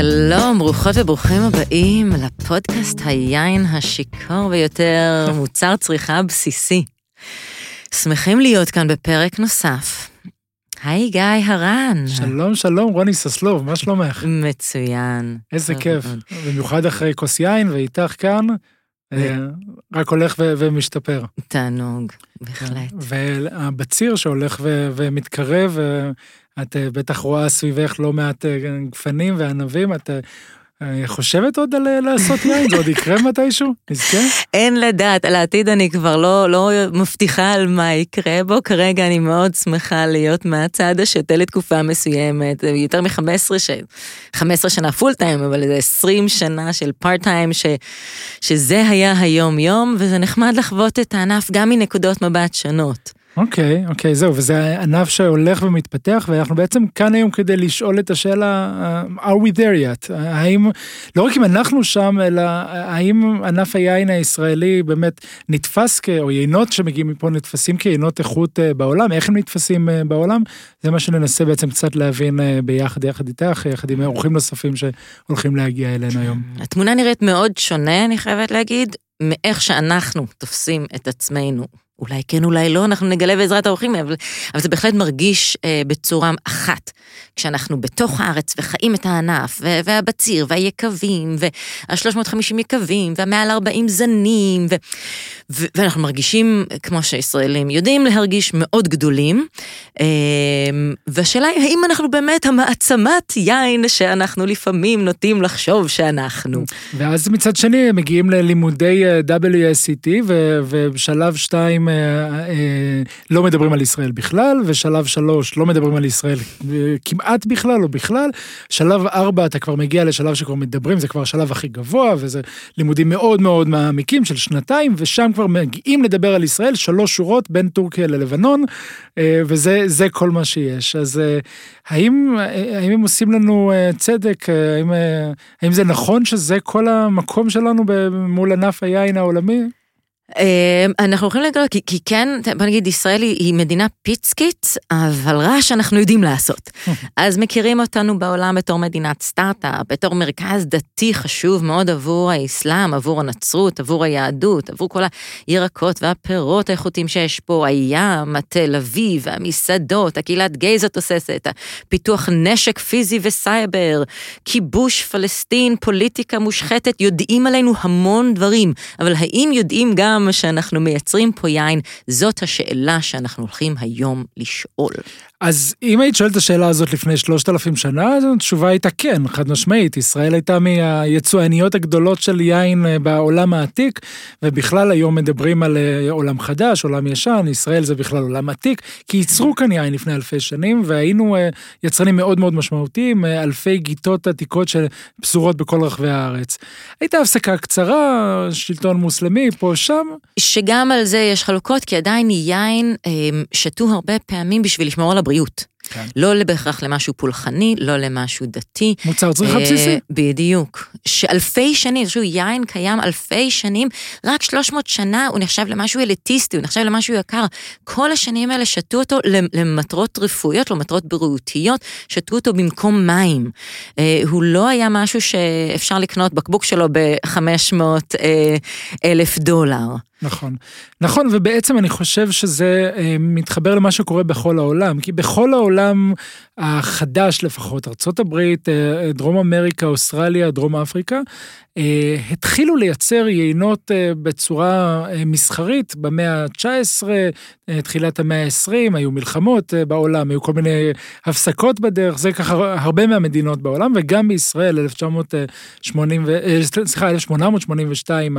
שלום, ברוכות וברוכים הבאים לפודקאסט היין השיכור ביותר, מוצר צריכה בסיסי. שמחים להיות כאן בפרק נוסף. היי גיא הרן. שלום, שלום, רוני ססלוב, מה שלומך? מצוין. איזה כיף, במיוחד אחרי כוס יין ואיתך כאן, אה, רק הולך ו- ומשתפר. תענוג, בהחלט. והבציר שהולך ו- ומתקרב, אה, את אה, בטח רואה סביבך לא מעט גפנים וענבים, את חושבת עוד על לעשות יין? זה עוד יקרה מתישהו? נזכה? אין לדעת, על העתיד אני כבר לא, לא מבטיחה על מה יקרה בו, כרגע אני מאוד שמחה להיות מהצד השתה לתקופה מסוימת, יותר מ-15 ש... 15 שנה פול טיים, אבל זה 20 שנה של פארט טיים, ש... שזה היה היום יום, וזה נחמד לחוות את הענף גם מנקודות מבט שונות. אוקיי, okay, אוקיי, okay, זהו, וזה ענף שהולך ומתפתח, ואנחנו בעצם כאן היום כדי לשאול את השאלה, uh, are we there yet? האם, לא רק אם אנחנו שם, אלא האם ענף היין הישראלי באמת נתפס, כ, או יינות שמגיעים מפה נתפסים כיינות איכות uh, בעולם, איך הם נתפסים בעולם? זה מה שננסה בעצם קצת להבין ביחד, יחד איתך, יחד עם אורחים נוספים שהולכים להגיע אלינו היום. התמונה נראית מאוד שונה, אני חייבת להגיד, מאיך שאנחנו תופסים את עצמנו אולי כן, אולי לא, אנחנו נגלה בעזרת האורחים, אבל, אבל זה בהחלט מרגיש אה, בצורה אחת. כשאנחנו בתוך הארץ וחיים את הענף, ו- והבציר, והיקבים, וה-350 יקבים, והמעל 40 זנים, ו- ו- ואנחנו מרגישים, כמו שישראלים יודעים להרגיש, מאוד גדולים. אה, והשאלה היא, האם אנחנו באמת המעצמת יין שאנחנו לפעמים נוטים לחשוב שאנחנו? ואז מצד שני, מגיעים ללימודי אה, WSET, ובשלב 2, אה, אה, לא מדברים על ישראל בכלל, ושלב שלוש לא מדברים על ישראל אה, כמעט בכלל או בכלל. שלב ארבע אתה כבר מגיע לשלב שכבר מדברים, זה כבר השלב הכי גבוה, וזה לימודים מאוד מאוד מעמיקים של שנתיים, ושם כבר מגיעים לדבר על ישראל, שלוש שורות בין טורקיה ללבנון, וזה כל מה שיש. אז האם, האם הם עושים לנו צדק? האם, האם זה נכון שזה כל המקום שלנו מול ענף היין העולמי? אמ, אנחנו הולכים לגלות, כי, כי כן, בוא נגיד, ישראל היא, היא מדינה פיצקית, אבל רעש אנחנו יודעים לעשות. אז מכירים אותנו בעולם בתור מדינת סטארט-אפ, בתור מרכז דתי חשוב מאוד עבור האסלאם, עבור הנצרות, עבור היהדות, עבור כל הירקות והפירות האיכותיים שיש פה, הים, התל אביב, המסעדות, הקהילת גייז התוססת, פיתוח נשק פיזי וסייבר, כיבוש פלסטין, פוליטיקה מושחתת, יודעים עלינו המון דברים, אבל האם יודעים גם כמה שאנחנו מייצרים פה יין, זאת השאלה שאנחנו הולכים היום לשאול. אז אם היית שואלת את השאלה הזאת לפני שלושת אלפים שנה, אז התשובה הייתה כן, חד משמעית. ישראל הייתה מהיצואניות הגדולות של יין אה, בעולם העתיק, ובכלל היום מדברים על אה, עולם חדש, עולם ישן, ישראל זה בכלל עולם עתיק, כי ייצרו כאן יין לפני אלפי שנים, והיינו אה, יצרנים מאוד מאוד משמעותיים, אלפי גיטות עתיקות שפזורות בכל רחבי הארץ. הייתה הפסקה קצרה, שלטון מוסלמי, פה, שם. שגם על זה יש חלוקות, כי עדיין יין שתו הרבה פעמים בשביל לשמור על הבריאות. כן. לא בהכרח למשהו פולחני, לא למשהו דתי. מוצר צריכה בסיסי. בדיוק. שאלפי שנים, שהוא יין קיים אלפי שנים, רק 300 שנה הוא נחשב למשהו אליטיסטי, הוא נחשב למשהו יקר. כל השנים האלה שתו אותו למטרות רפואיות, למטרות בריאותיות, שתו אותו במקום מים. אה, הוא לא היה משהו שאפשר לקנות בקבוק שלו ב-500 אה, אלף דולר. נכון, נכון, ובעצם אני חושב שזה אה, מתחבר למה שקורה בכל העולם, כי בכל העולם החדש לפחות, ארה"ב, אה, דרום אמריקה, אוסטרליה, דרום אפריקה, אה, התחילו לייצר יינות אה, בצורה מסחרית במאה ה-19, תחילת המאה ה-20, היו מלחמות בעולם, היו כל מיני הפסקות בדרך, זה ככה הרבה מהמדינות בעולם, וגם בישראל, 1980, סליחה, 1882,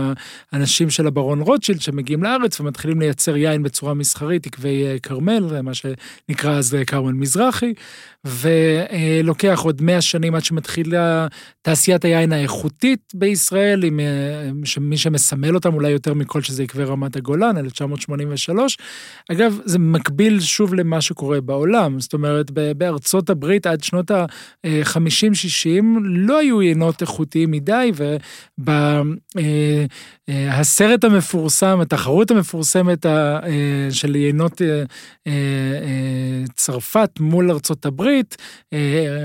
האנשים של הברון רוטשילד שמגיעים לארץ ומתחילים לייצר יין בצורה מסחרית, עקבי כרמל, מה שנקרא אז כרמל מזרחי. ולוקח עוד 100 שנים עד שמתחילה תעשיית היין האיכותית בישראל, עם, מי שמסמל אותם אולי יותר מכל שזה יקבי רמת הגולן, 1983. אגב, זה מקביל שוב למה שקורה בעולם, זאת אומרת, בארצות הברית עד שנות ה-50-60 לא היו יינות איכותיים מדי, ובסרט המפורסם, התחרות המפורסמת של יינות צרפת מול ארצות הברית,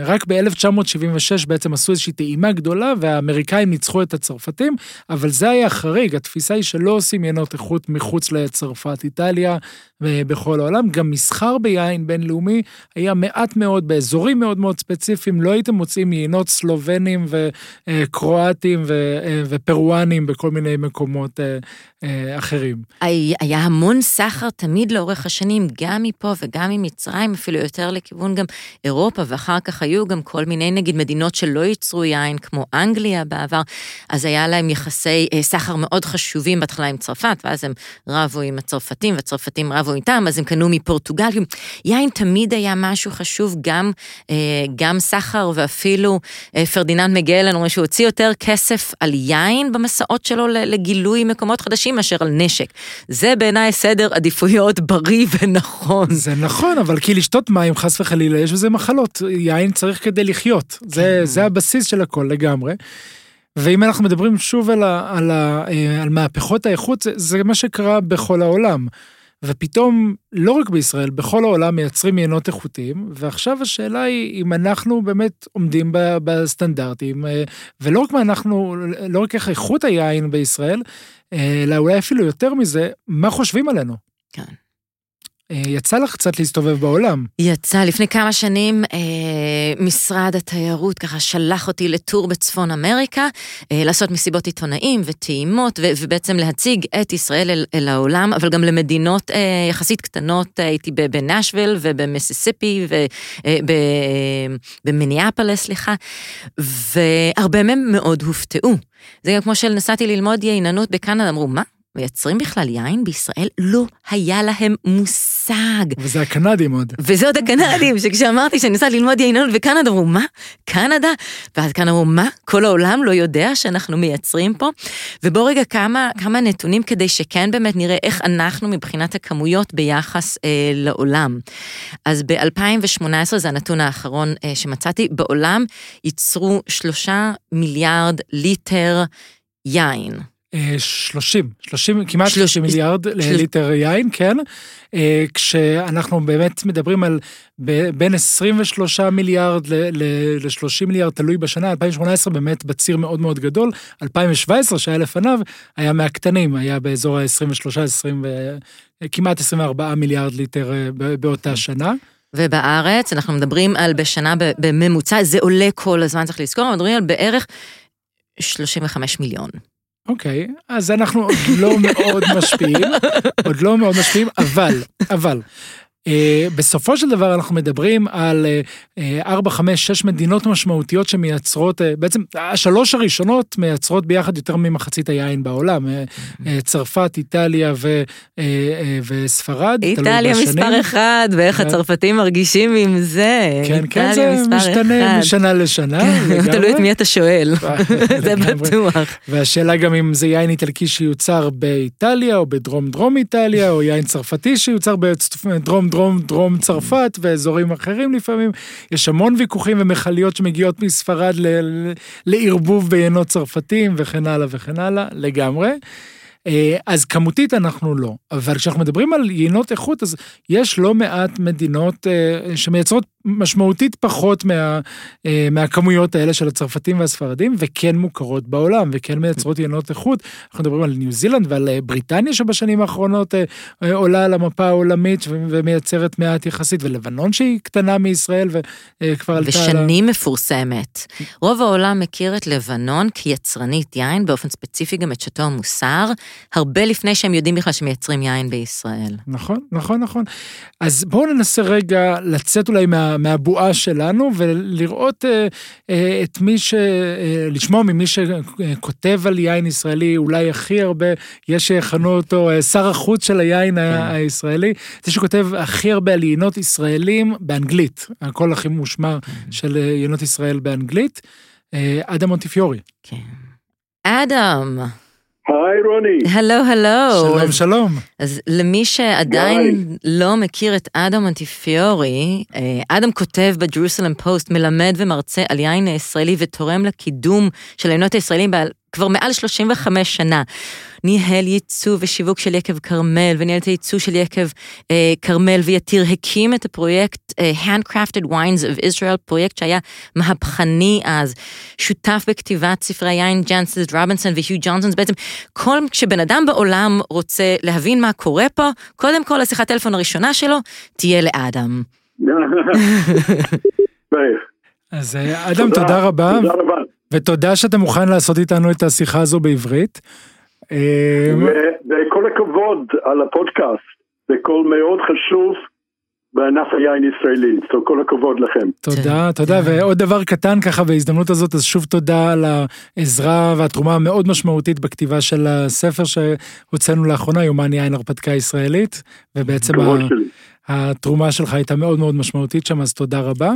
רק ב-1976 בעצם עשו איזושהי טעימה גדולה, והאמריקאים ניצחו את הצרפתים, אבל זה היה חריג, התפיסה היא שלא עושים יינות איכות מחוץ לצרפת. איטליה בכל העולם. גם מסחר ביין בינלאומי היה מעט מאוד באזורים מאוד מאוד ספציפיים, לא הייתם מוצאים יינות סלובנים וקרואטים ופרואנים בכל מיני מקומות אה, אה, אחרים. היה המון סחר תמיד לאורך השנים, גם מפה וגם ממצרים, אפילו יותר לכיוון גם אירופה, ואחר כך היו גם כל מיני נגיד מדינות שלא ייצרו יין, כמו אנגליה בעבר, אז היה להם יחסי אה, סחר מאוד חשובים בהתחלה עם צרפת, ואז הם רבו עם הצרפתים, והצרפתים רבו איתם, אז הם קנו מפורטוגל. יין תמיד היה משהו חשוב, גם, אה, גם סחר, ואפילו פרדיננד מגלן אומר שהוא הוציא יותר כסף על יין במסעות שלו לגילוי מקומות חדשים. מאשר על נשק. זה בעיניי סדר עדיפויות בריא ונכון. זה נכון, אבל כי לשתות מים, חס וחלילה, יש בזה מחלות. יין צריך כדי לחיות. זה, כן. זה הבסיס של הכל לגמרי. ואם אנחנו מדברים שוב על, ה, על, ה, אה, על מהפכות האיכות, זה, זה מה שקרה בכל העולם. ופתאום, לא רק בישראל, בכל העולם מייצרים יינות איכותיים, ועכשיו השאלה היא אם אנחנו באמת עומדים בסטנדרטים, אה, ולא רק מה אנחנו, לא רק איך איכות היין בישראל, אלא אולי אפילו יותר מזה, מה חושבים עלינו. כן. אה, יצא לך קצת להסתובב בעולם. יצא, לפני כמה שנים אה, משרד התיירות ככה שלח אותי לטור בצפון אמריקה, אה, לעשות מסיבות עיתונאים וטעימות, ו- ובעצם להציג את ישראל אל, אל העולם, אבל גם למדינות אה, יחסית קטנות, אה, הייתי בנשוויל ובמיסיסיפי ובמיניאפלס, אה, סליחה, והרבה מהם מאוד הופתעו. זה גם כמו שנסעתי ללמוד ייננות בקנדה, אמרו, מה? מייצרים בכלל יין בישראל? לא היה להם מושג. וזה הקנדים עוד. וזה עוד הקנדים, שכשאמרתי שאני נוסעת ללמוד ייננות בקנדה, אמרו, מה? קנדה? ואז כאן אמרו, מה? כל העולם לא יודע שאנחנו מייצרים פה? ובואו רגע כמה, כמה נתונים כדי שכן באמת נראה איך אנחנו מבחינת הכמויות ביחס אה, לעולם. אז ב-2018, זה הנתון האחרון אה, שמצאתי, בעולם ייצרו שלושה מיליארד ליטר יין. 30, 30, כמעט 30 מיליארד ליטר יין, כן. אה, כשאנחנו באמת מדברים על בין 23 מיליארד ל-30 מיליארד, תלוי בשנה, 2018 באמת בציר מאוד מאוד גדול, 2017 שהיה לפניו, היה מהקטנים, היה באזור ה-23, 20, כמעט 24 מיליארד ליטר אה, באותה שנה. ובארץ אנחנו מדברים על בשנה בממוצע, זה עולה כל הזמן, צריך לזכור, מדברים על בערך 35 מיליון. אוקיי, אז אנחנו עוד לא מאוד משפיעים, עוד לא מאוד משפיעים, אבל, אבל, בסופו של דבר אנחנו מדברים על 4, 5, 6 מדינות משמעותיות שמייצרות, אה, בעצם השלוש הראשונות מייצרות ביחד יותר ממחצית היין בעולם, אה, צרפת, איטליה ו, וספרד. איטליה מספר אחד, ואיך כן. הצרפתים מרגישים עם זה. כן, כן, זה משתנה משנה לשנה. כן, תלוי את מי אתה שואל, זה בטוח. והשאלה גם אם זה יין איטלקי שיוצר באיטליה או בדרום דרום איטליה, או יין צרפתי שיוצר בדרום דרום דרום צרפת ואזורים אחרים לפעמים. יש המון ויכוחים ומכליות שמגיעות מספרד לערבוב ביינות צרפתים וכן הלאה וכן הלאה, לגמרי. אה, אז כמותית אנחנו לא, אבל כשאנחנו מדברים על יינות איכות, אז יש לא מעט מדינות אה, שמייצרות משמעותית פחות מה, אה, מהכמויות האלה של הצרפתים והספרדים, וכן מוכרות בעולם, וכן מייצרות יינות איכות. אנחנו מדברים על ניו זילנד ועל בריטניה שבשנים האחרונות עולה על המפה העולמית ומייצרת מעט יחסית, ולבנון שהיא קטנה מישראל וכבר עלתה... ושנים לה... מפורסמת. רוב העולם מכיר את לבנון כיצרנית יין, באופן ספציפי גם את שתו המוסר. הרבה לפני שהם יודעים בכלל שמייצרים יין בישראל. נכון, נכון, נכון. אז בואו ננסה רגע לצאת אולי מה, מהבועה שלנו ולראות אה, אה, את מי ש... אה, לשמוע ממי שכותב על יין ישראלי אולי הכי הרבה, יש שיכנו אותו אה, שר החוץ של היין כן. הישראלי, זה שכותב הכי הרבה על יינות ישראלים באנגלית, הקול הכי מושמע כן. של יינות ישראל באנגלית, אה, אדם מונטיפיורי. כן. אדם. היי רוני. הלו, הלו. שלום, שלום. אז למי שעדיין לא מכיר את אדם מונטיפיורי, אה, אדם כותב בג'רוסלם פוסט, מלמד ומרצה על יין ישראלי ותורם לקידום של היינות הישראלים כבר מעל 35 שנה. ניהל ייצוא ושיווק של יקב כרמל, וניהל את הייצוא של יקב אה, כרמל אה, ויתיר, הקים את הפרויקט אה, Handcrafted Wines of Israel, פרויקט שהיה מהפכני אז, שותף בכתיבת ספרי יין ג'אנסס רובינסון והיו ג'ונסון, בעצם כל, כשבן אדם בעולם רוצה להבין מה קורה פה, קודם כל השיחת טלפון הראשונה שלו תהיה לאדם. אז אה, אדם, תודה רבה. תודה רבה. ותודה שאתה מוכן לעשות איתנו את השיחה הזו בעברית. אמ, וכל הכבוד על הפודקאסט, זה קול מאוד חשוב בענף היין ישראלי, אז כל הכבוד לכם. תודה, תודה, ועוד דבר קטן ככה בהזדמנות הזאת, אז שוב תודה על העזרה והתרומה המאוד משמעותית בכתיבה של הספר שהוצאנו לאחרונה, יומן יין הרפתקה ישראלית, ובעצם התרומה שלך הייתה מאוד מאוד משמעותית שם, אז תודה רבה.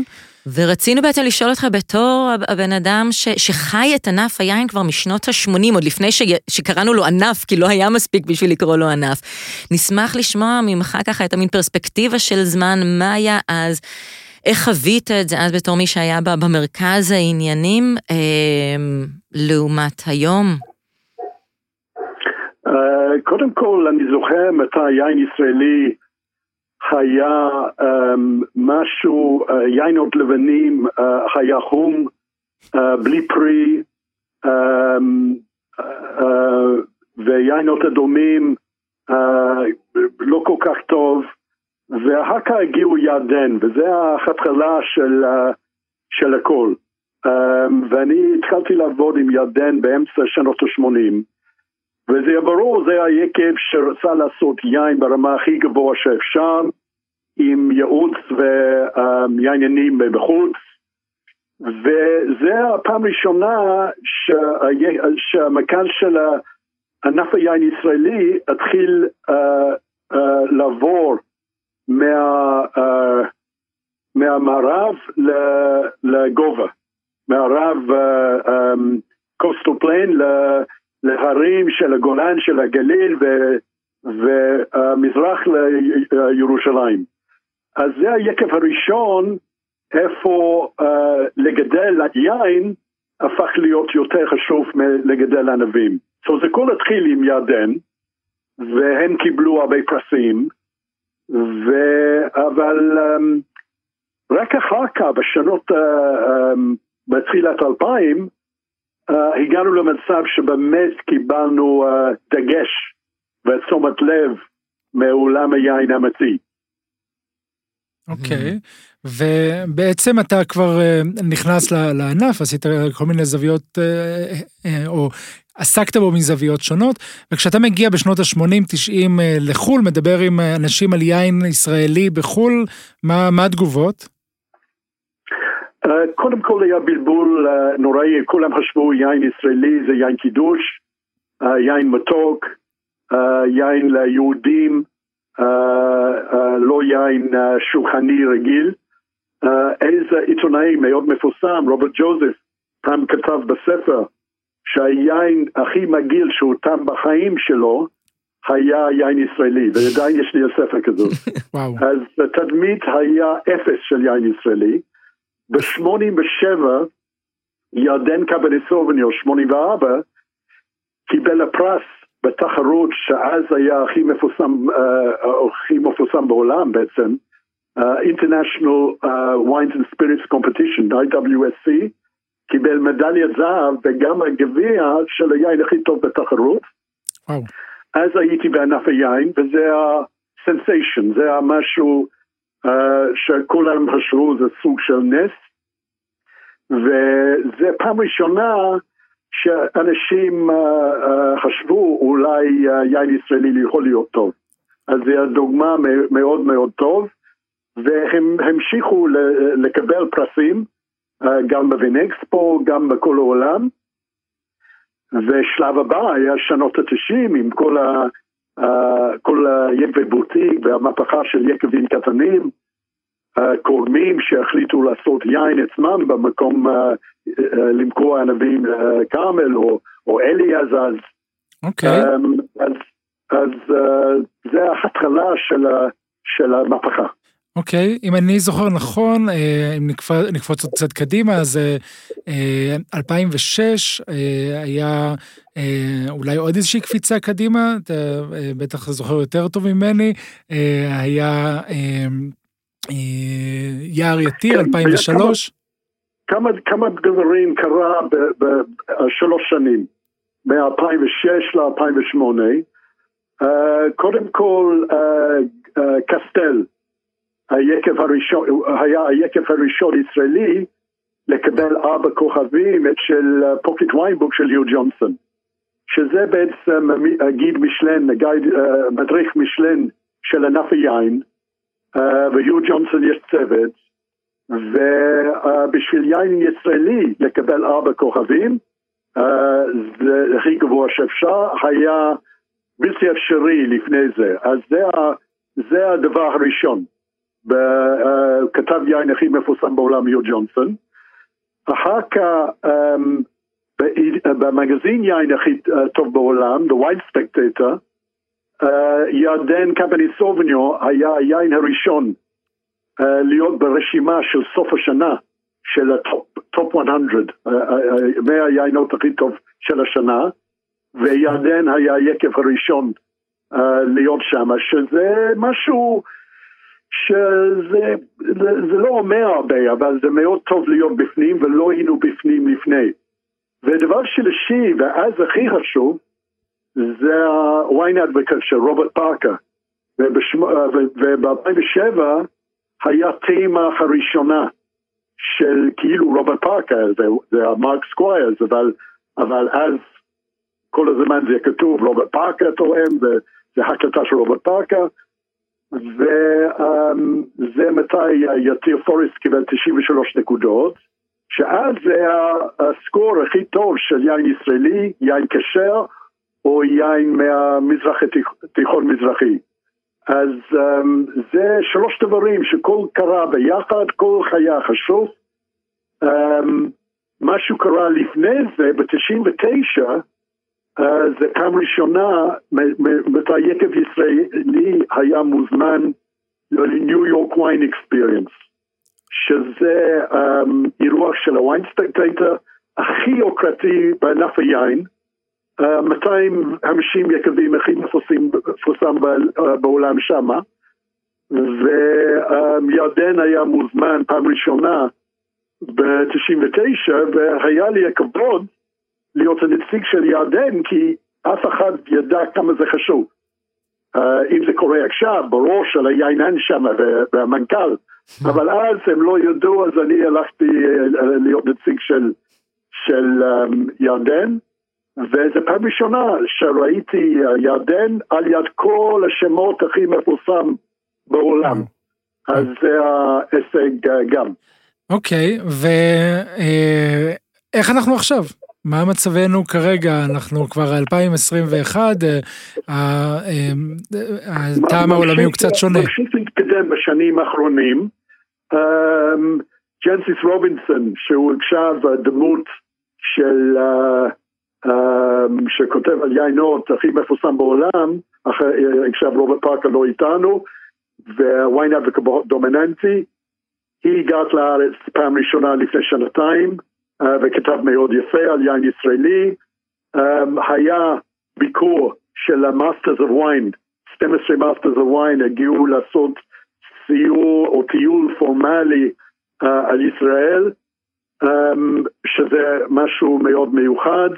ורצינו בעצם לשאול אותך בתור הבן אדם ש, שחי את ענף היין כבר משנות ה-80, עוד לפני ש, שקראנו לו ענף, כי לא היה מספיק בשביל לקרוא לו ענף. נשמח לשמוע ממך ככה את המין פרספקטיבה של זמן, מה היה אז, איך חווית את זה אז בתור מי שהיה במרכז העניינים, אה, לעומת היום? Uh, קודם כל, אני זוכר מתי יין ישראלי היה um, משהו, uh, ייינות לבנים, uh, היה חום, uh, בלי פרי, uh, ויינות אדומים uh, לא כל כך טוב, ואחר כך הגיעו ירדן, וזה ההתחלה של, uh, של הכל. Um, ואני התחלתי לעבוד עם ירדן באמצע שנות ה-80. וזה ברור, זה היקב שרצה לעשות יין ברמה הכי גבוה שאפשר, עם ייעוץ ועניינים בחוץ, וזה הפעם הראשונה שהמקל של ענף היין ישראלי התחיל uh, uh, לעבור מה, uh, מהמערב לגובה, מערב coastal uh, plain um, להרים של הגולן, של הגליל ומזרח לירושלים. אז זה היקב הראשון איפה uh, לגדל יין הפך להיות יותר חשוב מלגדל ענבים. So זה כל התחיל עם ירדן, והם קיבלו הרבה פרסים, ו... אבל um, רק אחר כך, בשנות, uh, um, בתחילת 2000, uh, הגענו למצב שבאמת קיבלנו uh, דגש ותשומת לב מעולם היין אמיתי. אוקיי, ובעצם אתה כבר אה, נכנס לענף, עשית כל מיני זוויות, אה, אה, או עסקת בו מזוויות שונות, וכשאתה מגיע בשנות ה-80-90 לחו"ל, מדבר עם אנשים על יין ישראלי בחו"ל, מה, מה התגובות? קודם כל היה בלבול נוראי, כולם חשבו יין ישראלי זה יין קידוש, יין מתוק, יין ליהודים. אה, אה, לא יין אה, שולחני רגיל. איזה עיתונאי מאוד מפורסם, רוברט ג'וזף, פעם כתב בספר שהיין הכי מגעיל שהוא טעם בחיים שלו היה יין ישראלי, ועדיין יש לי הספר כזאת. אז התדמית היה אפס של יין ישראלי. ב-87 ירדן קבני סובניו, 84, קיבל הפרס בתחרות שאז היה הכי מפורסם, uh, הכי מפורסם בעולם בעצם, uh, International uh, Wines and Spirits Competition, IWSC, קיבל מדליית זהב וגם הגביע של היין הכי טוב בתחרות. וואו. אז הייתי בענף היין וזה הסנסיישן, זה המשהו שכולם חשבו, זה סוג של נס. וזה פעם ראשונה שאנשים uh, uh, חשבו אולי יין ישראלי יכול להיות טוב. אז זו דוגמה מאוד מאוד טוב, והם המשיכו לקבל פרסים גם בווינקספו, גם בכל העולם. ושלב הבא היה שנות התשעים עם כל, ה, כל היקבי בוטיק והמהפכה של יקבים קטנים. קודמים שהחליטו לעשות יין עצמם במקום uh, uh, למכור ענבים לכרמל או, או אלי עזז. אוקיי. אמ, אז, אז אה, זה ההתחלה של המהפכה. אוקיי, אם אני זוכר נכון, אה, אם נקפ- נקפוץ עוד קצת קדימה, אז אה, אה, 2006 אה, היה אולי עוד איזושהי קפיצה קדימה, אתה בטח זוכר יותר טוב ממני, היה יער יתיר, כן, 2003. כמה, כמה דברים קרה בשלוש שנים, מ-2006 ל-2008. Uh, קודם כל, uh, uh, היקב הראשון, היה היקב הראשון ישראלי לקבל ארבע כוכבים של פוקט ויינבוק של יו ג'ונסון, שזה בעצם גיד משלן, גייד, uh, מדריך משלן של ענף היין, uh, ויו ג'ונסון יש צוות, ובשביל יין ישראלי לקבל ארבע כוכבים, זה הכי גבוה שאפשר, היה בלתי אפשרי לפני זה, אז זה, זה הדבר הראשון. בכתב יין הכי מפורסם בעולם יו ג'ונסון. אחר כך um, במגזין יין הכי טוב בעולם, The Wine Spectator, uh, ירדן Cabernet Sauvignon היה היין הראשון uh, להיות ברשימה של סוף השנה של ה top 100, 100 היינות הכי טוב של השנה, וירדן היה היקב הראשון להיות שם, שזה משהו שזה זה, זה לא אומר הרבה, אבל זה מאוד טוב להיות בפנים ולא היינו בפנים לפני. ודבר שלישי, ואז הכי חשוב, זה ה-wine advocate של רוברט פארקר. וב-2007 היה טעימה הראשונה של כאילו רוברט פארקר, זה, זה המרק סקווירס, אבל, אבל אז כל הזמן זה כתוב רוברט פארקר תורם, וזה הקלטה של רוברט פארקר, וזה מתי יתיר Forest קיבל 93 נקודות, שאז זה הסקור הכי טוב של יין ישראלי, יין כשר, או יין מהמזרח התיכון מזרחי. אז um, זה שלוש דברים שכל קרה ביחד, כל חיה חשוב. Um, משהו קרה לפני זה, ב-99, uh, זה פעם ראשונה, מתי יקב ישראלי היה מוזמן לניו יורק וויין אקספיריאנס, שזה um, אירוח של הוויין ספקטייטר הכי יוקרתי בענף היין. 250 יקבים הכי מפורסם בעולם שמה, וירדן היה מוזמן פעם ראשונה ב-99, והיה לי הכבוד להיות הנציג של ירדן, כי אף אחד ידע כמה זה חשוב. אם זה קורה עכשיו, בראש של היינן שם והמנכ"ל, אבל אז הם לא ידעו, אז אני הלכתי להיות נציג של, של ירדן. וזו פעם ראשונה שראיתי ירדן על יד כל השמות הכי מפורסם בעולם. אז זה ההישג גם. אוקיי, ואיך אנחנו עכשיו? מה מצבנו כרגע? אנחנו כבר 2021, הטעם העולמי הוא קצת שונה. ממשיך להתקדם בשנים האחרונים. ג'נסיס רובינסון, שהוא עכשיו דמות של... שכותב על יינות הכי מפורסם בעולם, עכשיו רוברט פארקר לא איתנו, אדווקה דומיננטי, היא הגעת לארץ פעם ראשונה לפני שנתיים, וכתב מאוד יפה על יין ישראלי. היה ביקור של ה Masters of Wine, 12 Masters of Wine הגיעו לעשות סיור או טיול פורמלי על ישראל, שזה משהו מאוד מיוחד.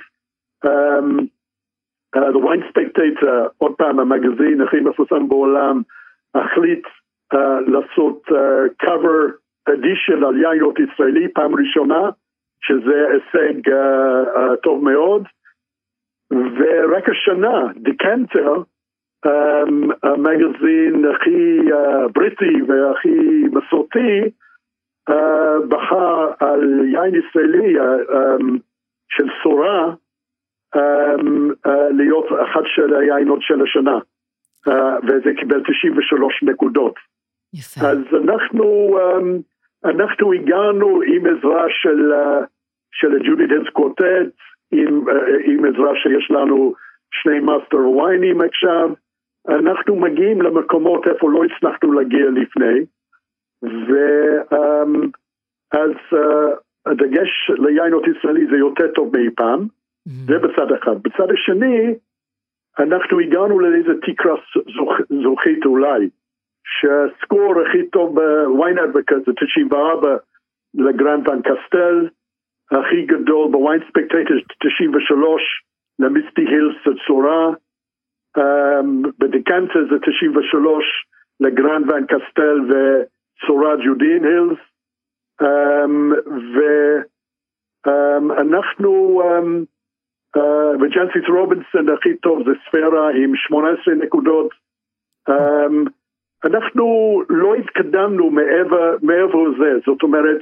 Um, uh, the Wine Spectator, עוד פעם המגזין הכי מפורסם בעולם, החליט לעשות cover edition על יינות ישראלי פעם ראשונה, שזה הישג uh, uh, טוב מאוד. ורק השנה, דיקנטר, um, המגזין הכי uh, בריטי והכי מסורתי, uh, בחר על יין ישראלי uh, um, של סורה, Um, uh, להיות אחת של היינות של השנה, uh, וזה קיבל 93 נקודות. יפה. אז אנחנו, um, אנחנו הגענו עם עזרה של, uh, של ה Judean's Quartet, עם, עם עזרה שיש לנו שני Master Wine ים עכשיו, אנחנו מגיעים למקומות איפה לא הצלחנו להגיע לפני, ואז uh, הדגש ליין ישראלי זה יותר טוב מאי פעם, mm-hmm. זה בצד אחד. בצד השני, אנחנו הגענו לאיזה תקרה זכו, זכוכית אולי, שה score הכי טוב ב Wine Advocate זה 94 ל Grand Vin קסטל, הכי גדול ב Wine Spectator 93 ל Misty Hills צורה, um, בדיקנטה זה 93 ל Grand Vin קסטל וצורה Judean Hills, um, ואנחנו, um, uh, וג'נסיס רובינסון הכי טוב זה ספירה עם 18 נקודות. אנחנו לא התקדמנו מעבר, מעבר לזה, זאת אומרת,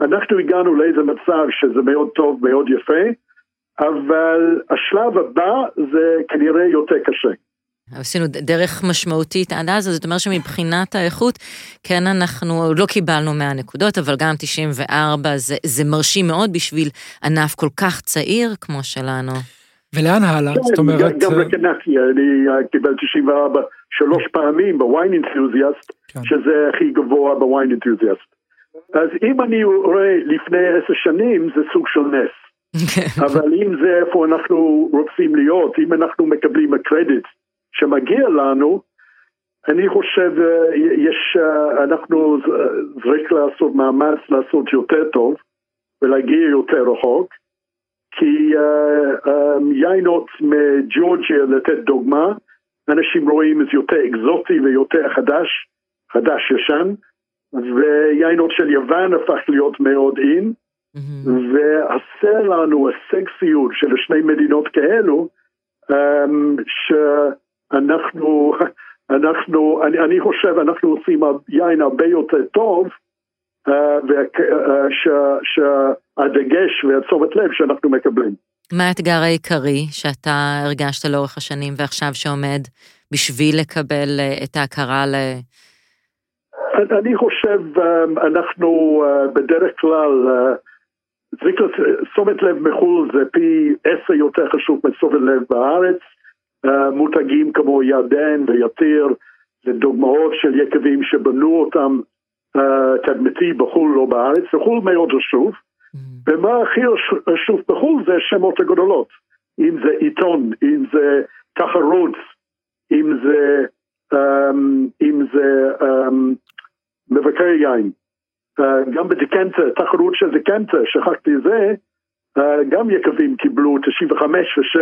אנחנו הגענו לאיזה מצב שזה מאוד טוב, מאוד יפה, אבל השלב הבא זה כנראה יותר קשה. עשינו דרך משמעותית עד אז, זאת אומרת שמבחינת האיכות, כן אנחנו לא קיבלנו 100 נקודות, אבל גם 94 זה, זה מרשים מאוד בשביל ענף כל כך צעיר כמו שלנו. ולאן הלאה? כן, זאת אומרת... גם לקנקי, אני אה, קיבל 94 שלוש פעמים בוויין אינתוזיאסט, כן. שזה הכי גבוה בוויין אינתוזיאסט. אז אם אני רואה לפני עשר שנים, זה סוג של נס. כן. אבל אם זה איפה אנחנו רוצים להיות, אם אנחנו מקבלים הקרדיט שמגיע לנו, אני חושב, אה, יש, אה, אנחנו צריך לעשות מאמץ לעשות יותר טוב ולהגיע יותר רחוק, כי uh, um, ייינות מג'ורג'יה, לתת דוגמה, אנשים רואים את זה יותר אקזוטי ויותר חדש, חדש ישן, ויינות של יוון הפך להיות מאוד אין, mm-hmm. ועשה לנו הסקסיות של שני מדינות כאלו, um, שאנחנו, אנחנו, אני, אני חושב אנחנו עושים יין הרבה יותר טוב, שהדגש והתשומת לב שאנחנו מקבלים. מה האתגר העיקרי שאתה הרגשת לאורך השנים ועכשיו שעומד בשביל לקבל אה, את ההכרה ל... אני חושב, אה, אנחנו אה, בדרך כלל, תשומת לב מחו"ל זה פי עשר יותר חשוב מתשומת לב בארץ. מותגים כמו ירדן ויתיר זה דוגמאות של יקבים שבנו אותם תדמיתי בחו"ל לא בארץ, בחו"ל מאוד חשוב. ומה הכי חשוב בחו"ל זה השמות הגדולות. אם זה עיתון, אם זה תחרות, אם זה, um, אם זה um, מבקר יין. Uh, גם בדיקנטה, תחרות של דיקנטה, שכחתי זה, uh, גם יקבים קיבלו 95 ו-6,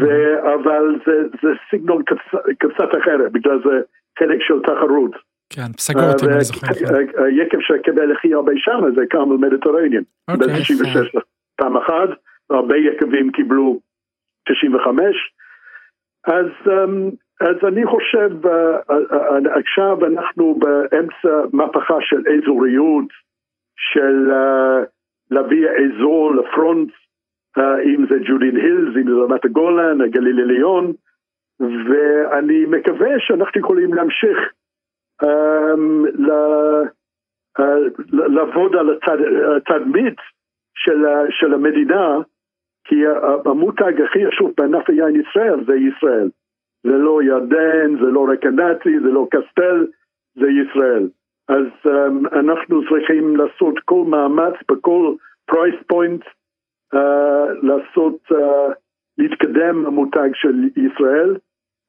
ו- אבל זה, זה סיגנון קצ, קצת אחרת, בגלל זה חלק של תחרות. כן, פסגות, אם אני זוכר. היקב שקיבל הכי הרבה שם זה קרמל מדיטרניאן. אוקיי, ב-96 פעם אחת, הרבה יקבים קיבלו 95. אז, אמ, אז אני חושב, אה, אה, אה, עכשיו אנחנו באמצע מהפכה של אזוריות, של להביא אזור לפרונט, אם זה ג'ודין הילס, אם זה רמת הגולן, הגליל עליון, ואני מקווה שאנחנו יכולים להמשיך אה, לעבוד על התדמית של, של המדינה, כי המותג הכי חשוב בענף היין ישראל זה ישראל. זה לא ירדן, זה לא רקנטי, זה לא קסטל, זה ישראל. אז um, אנחנו צריכים לעשות כל מאמץ בכל price point, uh, לעשות, uh, להתקדם המותג של ישראל.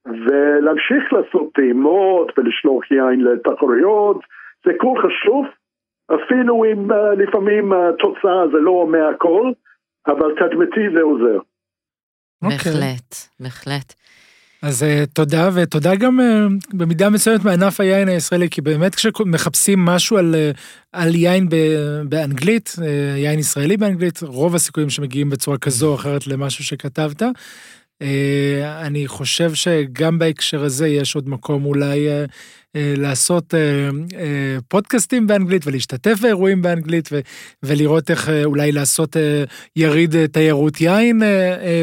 ולהמשיך לעשות טעימות ולשלוח יין לתחרויות, זה כל חשוב, אפילו אם uh, לפעמים התוצאה זה לא אומר הכל, אבל תדמיתי זה עוזר. בהחלט, בהחלט. אז uh, תודה, ותודה גם uh, במידה מסוימת מענף היין הישראלי, כי באמת כשמחפשים משהו על, uh, על יין ב, באנגלית, uh, יין ישראלי באנגלית, רוב הסיכויים שמגיעים בצורה כזו או אחרת למשהו שכתבת. אה, אני חושב שגם בהקשר הזה יש עוד מקום אולי אה, אה, לעשות פודקאסטים באנגלית ולהשתתף באירועים באנגלית ולראות איך אולי לעשות יריד תיירות יין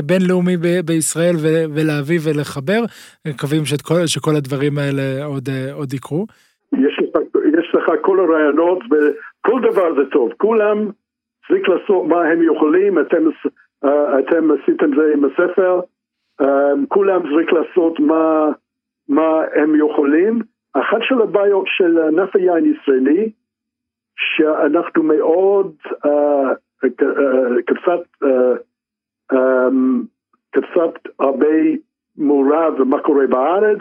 בינלאומי בישראל ולהביא ולחבר. מקווים שכל, שכל הדברים האלה עוד, עוד יקרו. יש יש לך כל הרעיונות וכל דבר זה טוב, כולם צריך לעשות מה הם יכולים, אתם אתם עשיתם זה עם הספר, כולם צריך לעשות מה, מה הם יכולים. אחת של הבעיות של ענף היין ישראלי, שאנחנו מאוד קצת, קצת הרבה מעורב במה קורה בארץ,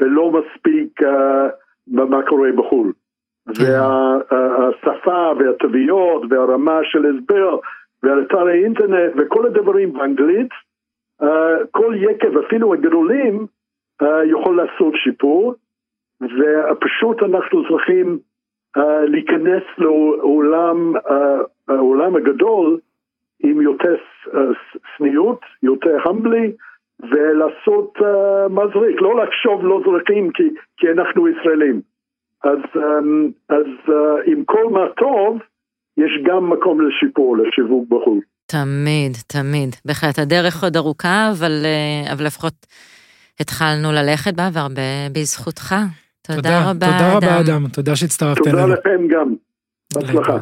ולא מספיק במה קורה בחו"ל. כן. והשפה והתוויות והרמה של הסבר ואתר האינטרנט וכל הדברים באנגלית, כל יקב, אפילו הגדולים, יכול לעשות שיפור, ופשוט אנחנו צריכים להיכנס לעולם, העולם הגדול עם יותר צניעות, יותר המבלי, ולעשות מזריק, לא לחשוב לא זרקים כי, כי אנחנו ישראלים. אז, אז עם כל מה טוב, יש גם מקום לשיפור, לשיווק בחו"ל. תמיד, תמיד. בהחלט, הדרך עוד ארוכה, אבל, uh, אבל לפחות התחלנו ללכת בה, והרבה בזכותך. תודה, תודה רבה, אדם. תודה רבה, אדם. תודה שהצטרפת אלינו. תודה לכם גם. בהצלחה.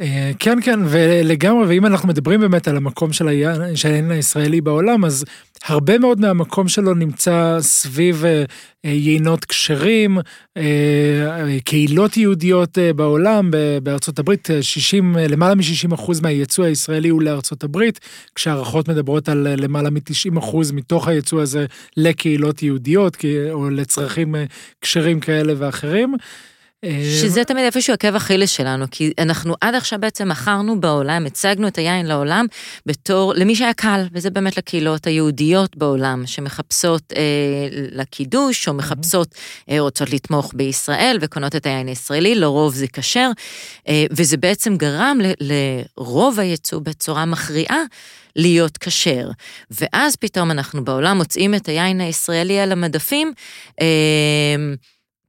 אה, כן, כן, ולגמרי, ואם אנחנו מדברים באמת על המקום של היין הישראלי בעולם, אז הרבה מאוד מהמקום שלו נמצא סביב אה, אה, יינות כשרים, קהילות יהודיות בעולם, בארצות הברית, 60, למעלה מ-60% מהייצוא הישראלי הוא לארצות הברית, כשהערכות מדברות על למעלה מ-90% מתוך הייצוא הזה לקהילות יהודיות, או לצרכים כשרים כאלה ואחרים. שזה תמיד איפשהו עקב אכילס שלנו, כי אנחנו עד עכשיו בעצם מכרנו בעולם, הצגנו את היין לעולם בתור, למי שהיה קל, וזה באמת לקהילות היהודיות בעולם, שמחפשות אה, לקידוש, או מחפשות, אה, רוצות לתמוך בישראל, וקונות את היין הישראלי, לרוב זה כשר, אה, וזה בעצם גרם ל, לרוב הייצוא בצורה מכריעה. להיות כשר. ואז פתאום אנחנו בעולם מוצאים את היין הישראלי על המדפים אה,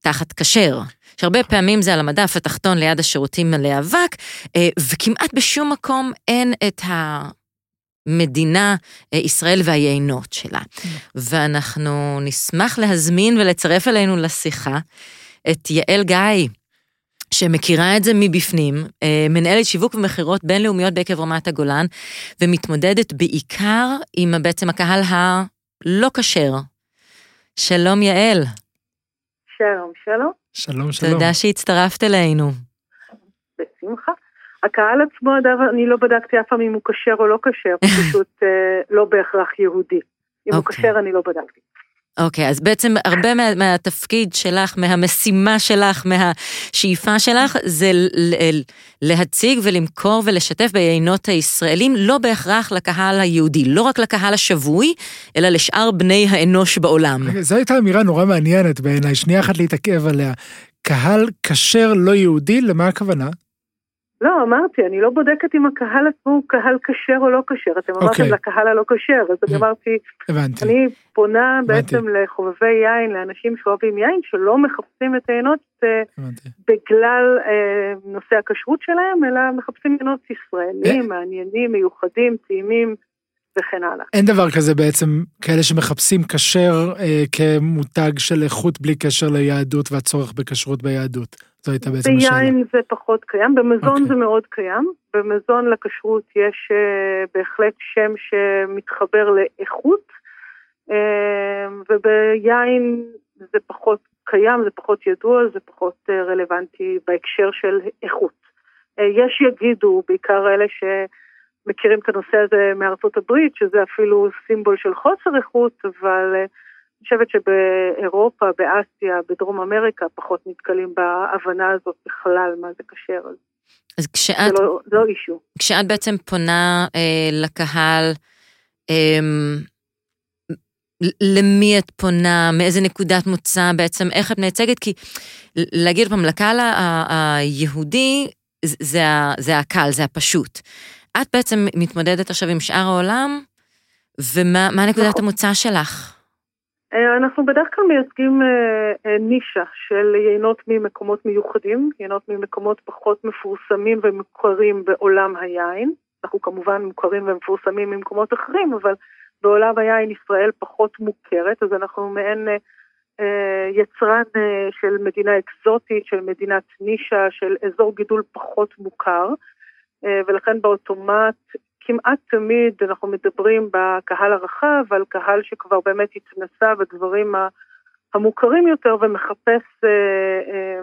תחת כשר. שהרבה פעמים זה על המדף התחתון ליד השירותים מלא אבק, אה, וכמעט בשום מקום אין את המדינה, אה, ישראל והיינות שלה. ואנחנו נשמח להזמין ולצרף אלינו לשיחה את יעל גיא. שמכירה את זה מבפנים, אה, מנהלת שיווק ומכירות בינלאומיות בעקב רמת הגולן, ומתמודדת בעיקר עם בעצם הקהל הלא כשר. שלום יעל. שלום, שלום. שלום, שלום. תודה שהצטרפת אלינו. בשמחה. הקהל עצמו, אגב, אני לא בדקתי אף פעם אם הוא כשר או לא כשר, הוא פשוט אה, לא בהכרח יהודי. אם okay. הוא אוקיי. כשר, אני לא בדקתי. אוקיי, okay, אז בעצם הרבה מה, מהתפקיד שלך, מהמשימה שלך, מהשאיפה שלך, זה להציג ולמכור ולשתף ביינות הישראלים, לא בהכרח לקהל היהודי, לא רק לקהל השבוי, אלא לשאר בני האנוש בעולם. זו הייתה אמירה נורא מעניינת בעיניי, שנייה אחת להתעכב עליה. קהל כשר לא יהודי, למה הכוונה? לא, אמרתי, אני לא בודקת אם הקהל עצמו הוא קהל כשר או לא כשר. אתם אמרתם okay. אוקיי. לקהל הלא כשר, אז אני אמרתי, הבנתי. אני פונה הבנתי. בעצם לחובבי יין, לאנשים שאוהבים יין, שלא מחפשים את העיינות אה, בגלל אה, נושא הכשרות שלהם, אלא מחפשים עיינות ישראלים, אה? מעניינים, מיוחדים, טעימים. וכן הלאה. אין דבר כזה בעצם, כאלה שמחפשים כשר אה, כמותג של איכות בלי קשר ליהדות והצורך בכשרות ביהדות. זו הייתה בעצם השאלה. ביין זה פחות קיים, במזון okay. אוקיי. זה מאוד קיים. במזון לכשרות יש uh, בהחלט שם שמתחבר לאיכות, uh, וביין זה פחות קיים, זה פחות ידוע, זה פחות uh, רלוונטי בהקשר של איכות. Uh, יש יגידו, בעיקר אלה שמכירים את הנושא הזה מארצות הברית, שזה אפילו סימבול של חוסר איכות, אבל... Uh, חושבת שבאירופה, באסיה, בדרום אמריקה, פחות נתקלים בהבנה הזאת בכלל מה זה כשר. אז כשאת... זה לא, לא אישו. כשאת בעצם פונה אה, לקהל, אה, למי את פונה, מאיזה נקודת מוצא בעצם, איך את מייצגת? כי להגיד פעם, לקהל היהודי זה, זה הקל, זה הפשוט. את בעצם מתמודדת עכשיו עם שאר העולם, ומה נקודת נכון. המוצא שלך? אה, אנחנו בדרך כלל מייצגים אה, אה, נישה של יינות ממקומות מיוחדים, יינות ממקומות פחות מפורסמים ומוכרים בעולם היין. אנחנו כמובן מוכרים ומפורסמים ממקומות אחרים, אבל בעולם היין ישראל פחות מוכרת, אז אנחנו מעין יצרן של מדינה אקזוטית, של מדינת נישה, של אזור גידול פחות מוכר, ולכן באוטומט כמעט תמיד אנחנו מדברים בקהל הרחב על קהל שכבר באמת התנסה בדברים המוכרים יותר ומחפש אה, אה,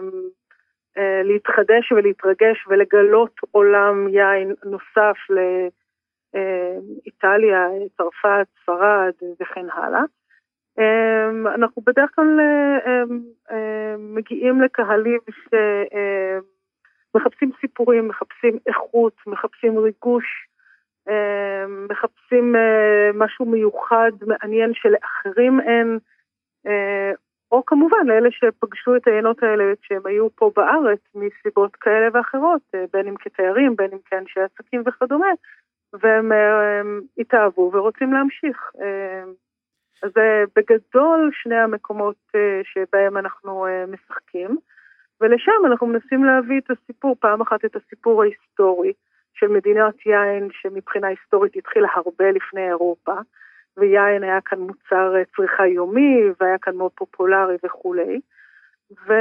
אה, להתחדש ולהתרגש ולגלות עולם יין נוסף לאיטליה, צרפת, ספרד וכן הלאה. אנחנו בדרך כלל מגיעים לקהלים שמחפשים סיפורים, מחפשים איכות, מחפשים ריגוש, מחפשים משהו מיוחד, מעניין שלאחרים אין, או כמובן לאלה שפגשו את העיינות האלה כשהם היו פה בארץ מסיבות כאלה ואחרות, אה, בין אם כתיירים, בין אם כאנשי עסקים וכדומה, והם אה, התאהבו ורוצים להמשיך. אה, אז בגדול שני המקומות שבהם אנחנו משחקים, ולשם אנחנו מנסים להביא את הסיפור, פעם אחת את הסיפור ההיסטורי של מדינת יין שמבחינה היסטורית התחילה הרבה לפני אירופה, ויין היה כאן מוצר אה, צריכה יומי, והיה כאן מאוד פופולרי וכולי. ו...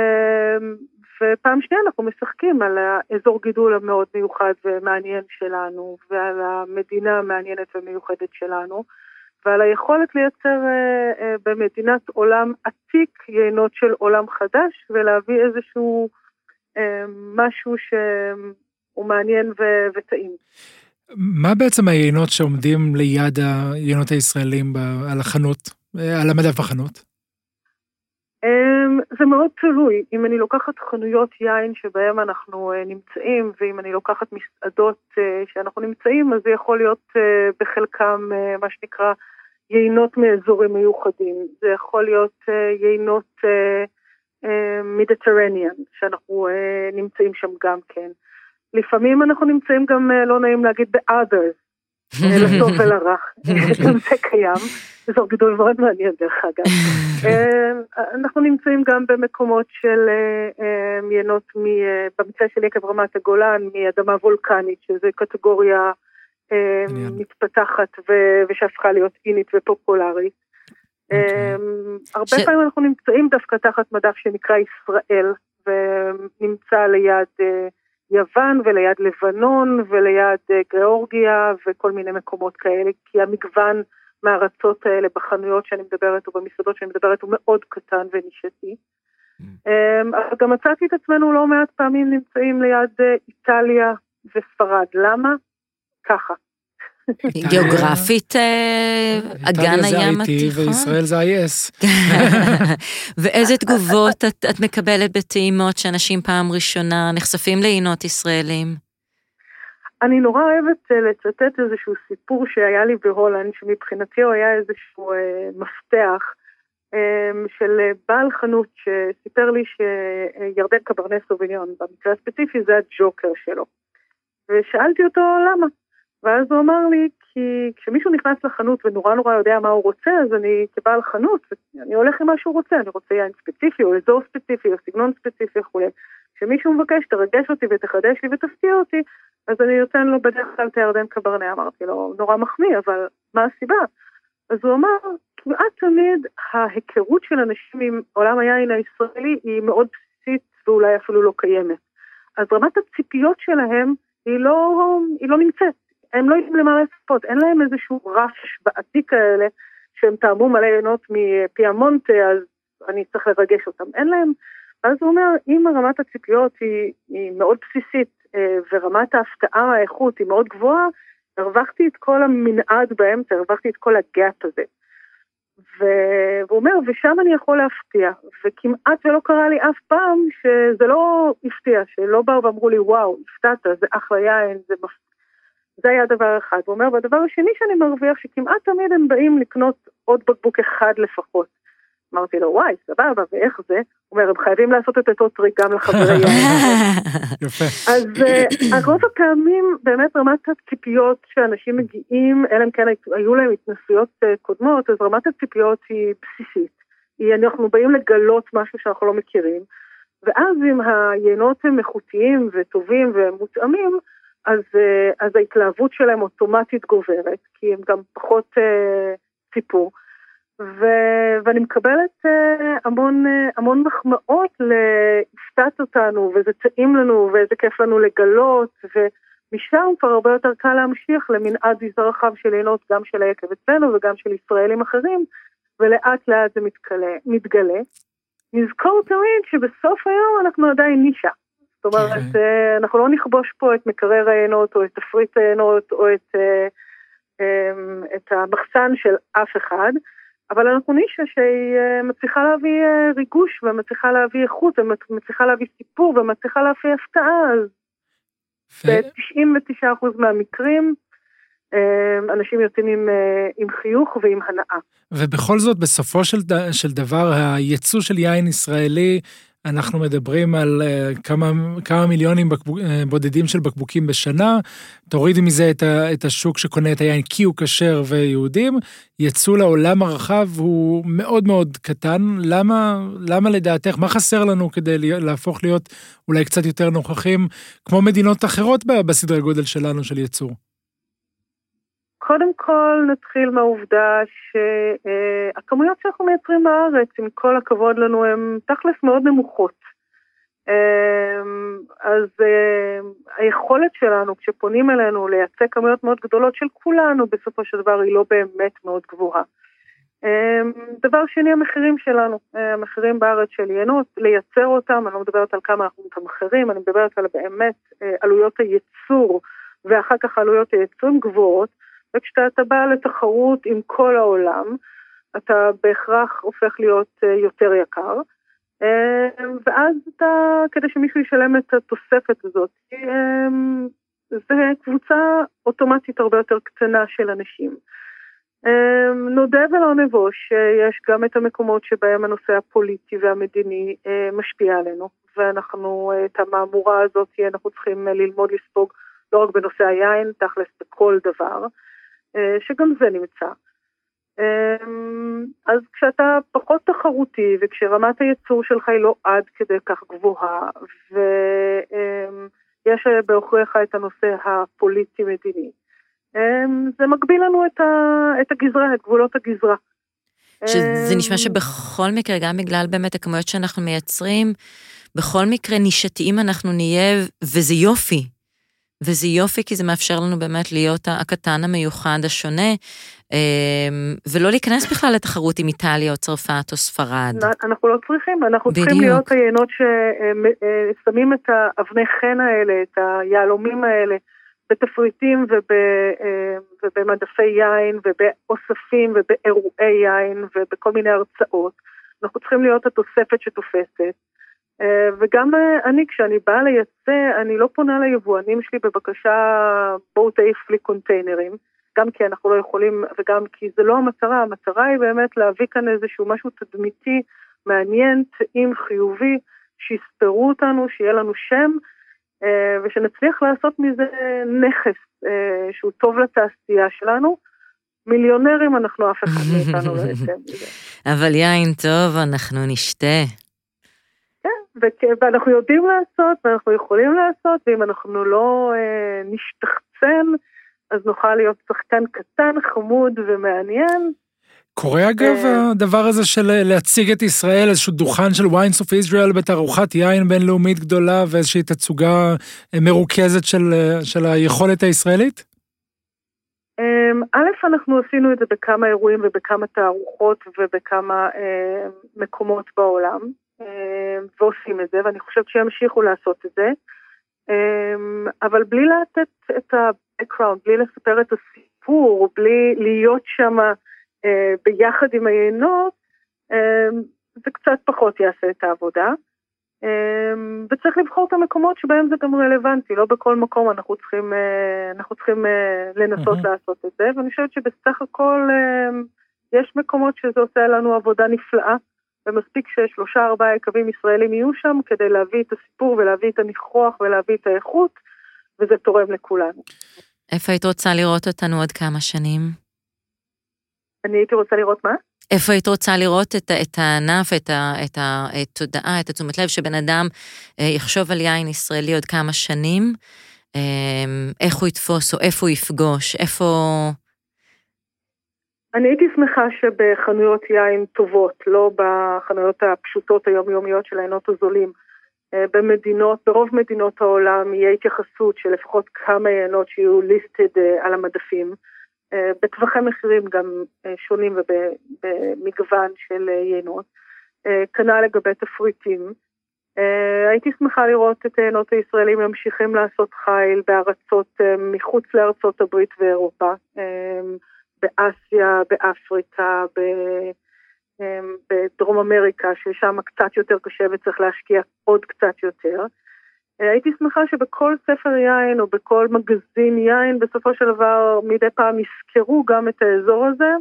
ופעם שנייה אנחנו משחקים על האזור גידול המאוד מיוחד ומעניין שלנו, ועל המדינה המעניינת ומיוחדת שלנו, ועל היכולת לייצר אה, אה, במדינת עולם עתיק יינות של עולם חדש, ולהביא איזשהו משהו שהוא מעניין ו- וטעים. מה בעצם היינות שעומדים ליד היינות הישראלים על החנות, על המדף החנות? אמ, זה מאוד תלוי. אם אני לוקחת חנויות יין שבהם אנחנו אה, נמצאים, ואם אני לוקחת מסעדות אה, שאנחנו נמצאים, אז זה יכול להיות אה, בחלקם מה שנקרא יינות מאזורים מיוחדים. זה יכול להיות יינות מידיטרניאן, שאנחנו נמצאים שם גם כן. לפעמים אנחנו נמצאים גם, אה, לא נעים להגיד, ב-others, אה, לטוב ולרע, גם זה קיים, זה גידול מאוד מעניין דרך אגב. כן. אה, אנחנו נמצאים גם במקומות של יינות, במקרה של יקב רמת הגולן, מאדמה וולקנית, שזו קטגוריה מתפתחת ושהפכה להיות אינית ופופולרית. אוקיי. הרבה פעמים אנחנו נמצאים דווקא תחת מדף שנקרא ישראל, ונמצא ליד... יוון וליד לבנון וליד אה, גיאורגיה וכל מיני מקומות כאלה, כי המגוון מהארצות האלה בחנויות שאני מדברת או במסעדות שאני מדברת הוא מאוד קטן ונישתי. Mm. אמ, אבל גם מצאתי את עצמנו לא מעט פעמים נמצאים ליד אה, איטליה וספרד. למה? ככה. גיאוגרפית אה, אגן הים התיכון. וישראל זה ה-IS. ואיזה תגובות את, את מקבלת בטעימות שאנשים פעם ראשונה נחשפים לעינות ישראלים? אני נורא אוהבת אה, לצטט איזשהו סיפור שהיה לי בהולנד, שמבחינתי הוא היה איזשהו אה, מפתח אה, של בעל חנות שסיפר לי שירדן קברנס סוביניון, במקרה הספציפי זה הג'וקר שלו. ושאלתי אותו למה. ואז הוא אמר לי, כי כשמישהו נכנס לחנות ונורא נורא יודע מה הוא רוצה, אז אני כבעל חנות, אני הולך עם מה שהוא רוצה, אני רוצה יין ספציפי, או אזור ספציפי, או סגנון ספציפי וכולי. כשמישהו מבקש, תרגש אותי ותחדש לי ותפתיע אותי, אז אני נותן לו בדרך כלל את הירדן קברנה, אמרתי לו, נורא מחמיא, אבל מה הסיבה? אז הוא אמר, כמעט תמיד ההיכרות של אנשים עם עולם היין הישראלי היא מאוד בסיסית ואולי אפילו לא קיימת. אז רמת הציפיות שלהם היא לא, היא לא נמצאת. הם לא יודעים למה לצפות, אין להם איזשהו רש בעתיק האלה, שהם טעמו מלא עינות מפיאמונטה, אז אני צריך לרגש אותם. אין להם. ואז הוא אומר, אם רמת הציפיות היא, היא מאוד בסיסית, אה, ורמת ההפתעה, האיכות היא מאוד גבוהה, הרווחתי את כל המנעד באמצע, הרווחתי את כל הגאפ הזה. והוא אומר, ושם אני יכול להפתיע, וכמעט ולא קרה לי אף פעם שזה לא הפתיע, שלא באו ואמרו לי, וואו, הפתעת, זה אחלה יין, זה מפתיע. זה היה דבר אחד. הוא אומר, והדבר השני שאני מרוויח, שכמעט תמיד הם באים לקנות עוד בקבוק אחד לפחות. אמרתי לו, וואי, סבבה, ואיך זה? הוא אומר, הם חייבים לעשות את אותו טריק גם לחברי יפה. אז uh, רוב הפעמים, באמת רמת הציפיות שאנשים מגיעים, אלא אם כן היו להם התנסויות uh, קודמות, אז רמת הציפיות היא בסיסית. היא, אנחנו באים לגלות משהו שאנחנו לא מכירים, ואז אם היינות הם איכותיים וטובים ומותאמים, אז, אה, אז ההתלהבות שלהם אוטומטית גוברת, כי הם גם פחות אה, ציפו. ו, ואני מקבלת אה, המון, אה, המון מחמאות להפתעת אותנו, וזה טעים לנו, ואיזה כיף לנו לגלות, משם כבר הרבה יותר קל להמשיך למנעד רחב של עינות גם של היקב אצלנו וגם של ישראלים אחרים, ולאט לאט זה מתגלה. מתגלה. נזכור תמיד שבסוף היום אנחנו עדיין נישה. זאת אומרת, כן. אה, אנחנו לא נכבוש פה את מקרר העינות או את תפריט העינות או את, אה, אמ, את המחסן של אף אחד, אבל אנחנו נישה שהיא אה, מצליחה להביא ריגוש ומצליחה להביא איכות ומצליחה להביא סיפור ומצליחה להביא הפתעה, אז ב-99% מהמקרים אנשים יוצאים עם, עם חיוך ועם הנאה. ובכל זאת, בסופו של, של דבר, הייצוא של יין ישראלי אנחנו מדברים על uh, כמה, כמה מיליונים בקבוק, uh, בודדים של בקבוקים בשנה, תורידי מזה את, ה, את השוק שקונה את היין כי הוא כשר ויהודים, יצוא לעולם הרחב הוא מאוד מאוד קטן, למה, למה לדעתך, מה חסר לנו כדי להפוך להיות אולי קצת יותר נוכחים, כמו מדינות אחרות בסדרי גודל שלנו של יצור? קודם כל נתחיל מהעובדה שהכמויות שאנחנו מייצרים בארץ, עם כל הכבוד לנו, הן תכלס מאוד נמוכות. אמ, אז אמ, היכולת שלנו, כשפונים אלינו לייצא כמויות מאוד גדולות של כולנו, בסופו של דבר היא לא באמת מאוד גבוהה. אמ, דבר שני, המחירים שלנו, אה, המחירים בארץ של יינות, לייצר אותם, אני לא מדברת על כמה אנחנו מתמחרים, אני מדברת על באמת אה, עלויות הייצור ואחר כך עלויות הייצור גבוהות. וכשאתה בא לתחרות עם כל העולם, אתה בהכרח הופך להיות אה, יותר יקר. אה, ואז אתה, כדי שמישהו ישלם את התוספת הזאת, אה, זה קבוצה אוטומטית הרבה יותר קטנה של אנשים. נודה ולא נבוש שיש גם את המקומות שבהם הנושא הפוליטי והמדיני משפיע עלינו, ואנחנו, את המהמורה הזאת אנחנו צריכים ללמוד לספוג לא רק בנושא היין, תכלס בכל דבר. אה, שגם זה נמצא. אמ, אז כשאתה פחות תחרותי וכשרמת הייצור שלך היא לא עד כדי כך גבוהה ויש בעוכריך את הנושא הפוליטי-מדיני, אמ, זה מגביל לנו את הגזרה, את גבולות הגזרה. שזה נשמע שבכל מקרה, גם בגלל באמת הכמויות שאנחנו מייצרים, בכל מקרה נישתיים אנחנו נהיה, וזה יופי, וזה יופי, כי זה מאפשר לנו באמת להיות הקטן המיוחד השונה, אמ, ולא להיכנס בכלל לתחרות עם איטליה או צרפת או ספרד. אנחנו לא צריכים, אנחנו בדיוק. צריכים להיות היינות ששמים את האבני חן האלה, את היהלומים האלה, בתפריטים וב, אמ, ובמדפי יין ובאוספים ובאירועי יין ובכל מיני הרצאות. אנחנו צריכים להיות התוספת שתופסת. אה, וגם אה, אני, כשאני באה לייצא, אני לא פונה ליבואנים שלי בבקשה, בואו תעיף לי קונטיינרים, גם כי אנחנו לא יכולים וגם כי זה לא המטרה, המטרה היא באמת להביא כאן איזשהו משהו תדמיתי, מעניין, טעים, חיובי, שיספרו אותנו, שיהיה לנו שם, אה, ושנצליח לעשות מזה נכס שהוא טוב לתעשייה שלנו. מיליונרים אנחנו אף אחד מאיתנו לא יצא מזה. אבל יין טוב, אנחנו נשתה. ואנחנו יודעים לעשות, ואנחנו יכולים לעשות, ואם אנחנו לא אה, נשתחצן, אז נוכל להיות שחקן קטן, חמוד ומעניין. קורה אגב אה, הדבר הזה של להציג את ישראל, איזשהו דוכן של ויינס אוף ישראל בתערוכת יין בינלאומית גדולה ואיזושהי תצוגה אה, מרוכזת של, אה, של היכולת הישראלית? אמ, א', אנחנו עשינו את זה בכמה אירועים ובכמה תערוכות ובכמה אה, מקומות בעולם. אה, ועושים את זה, ואני חושבת שימשיכו לעשות את זה, אה, אבל בלי לתת את ה-background, בלי לספר את הסיפור, בלי להיות שם אה, ביחד עם היינות, זה קצת פחות יעשה את העבודה. וצריך לבחור את המקומות שבהם זה גם רלוונטי, לא בכל מקום אנחנו צריכים, אנחנו צריכים לנסות mm-hmm. לעשות את זה, ואני חושבת שבסך הכל יש מקומות שזה עושה לנו עבודה נפלאה. ומספיק ששלושה ארבעה יקבים ישראלים יהיו שם כדי להביא את הסיפור ולהביא את הניחוח ולהביא את האיכות, וזה תורם לכולנו. איפה היית רוצה לראות אותנו עוד כמה שנים? אני הייתי רוצה לראות מה? איפה היית רוצה לראות את, את הענף, את, ה, את התודעה, את התשומת לב, שבן אדם אה, יחשוב על יין ישראלי עוד כמה שנים, אה, איך הוא יתפוס או איפה הוא יפגוש, איפה... אני הייתי שמחה שבחנויות יין טובות, לא בחנויות הפשוטות היומיומיות של העינות הזולים, במדינות, ברוב מדינות העולם יהיה התייחסות של לפחות כמה יינות שיהיו ליסטד על המדפים, בטווחי מחירים גם שונים ובמגוון של יינות. כנ"ל לגבי תפריטים. הייתי שמחה לראות את היינות הישראלים ממשיכים לעשות חיל בארצות מחוץ לארצות הברית ואירופה, באסיה, באפריקה, ב... אמ, בדרום אמריקה, ששם קצת יותר קשה וצריך להשקיע עוד קצת יותר. אה, הייתי שמחה שבכל ספר יין או בכל מגזין יין בסופו של דבר מדי פעם יזכרו גם את האזור הזה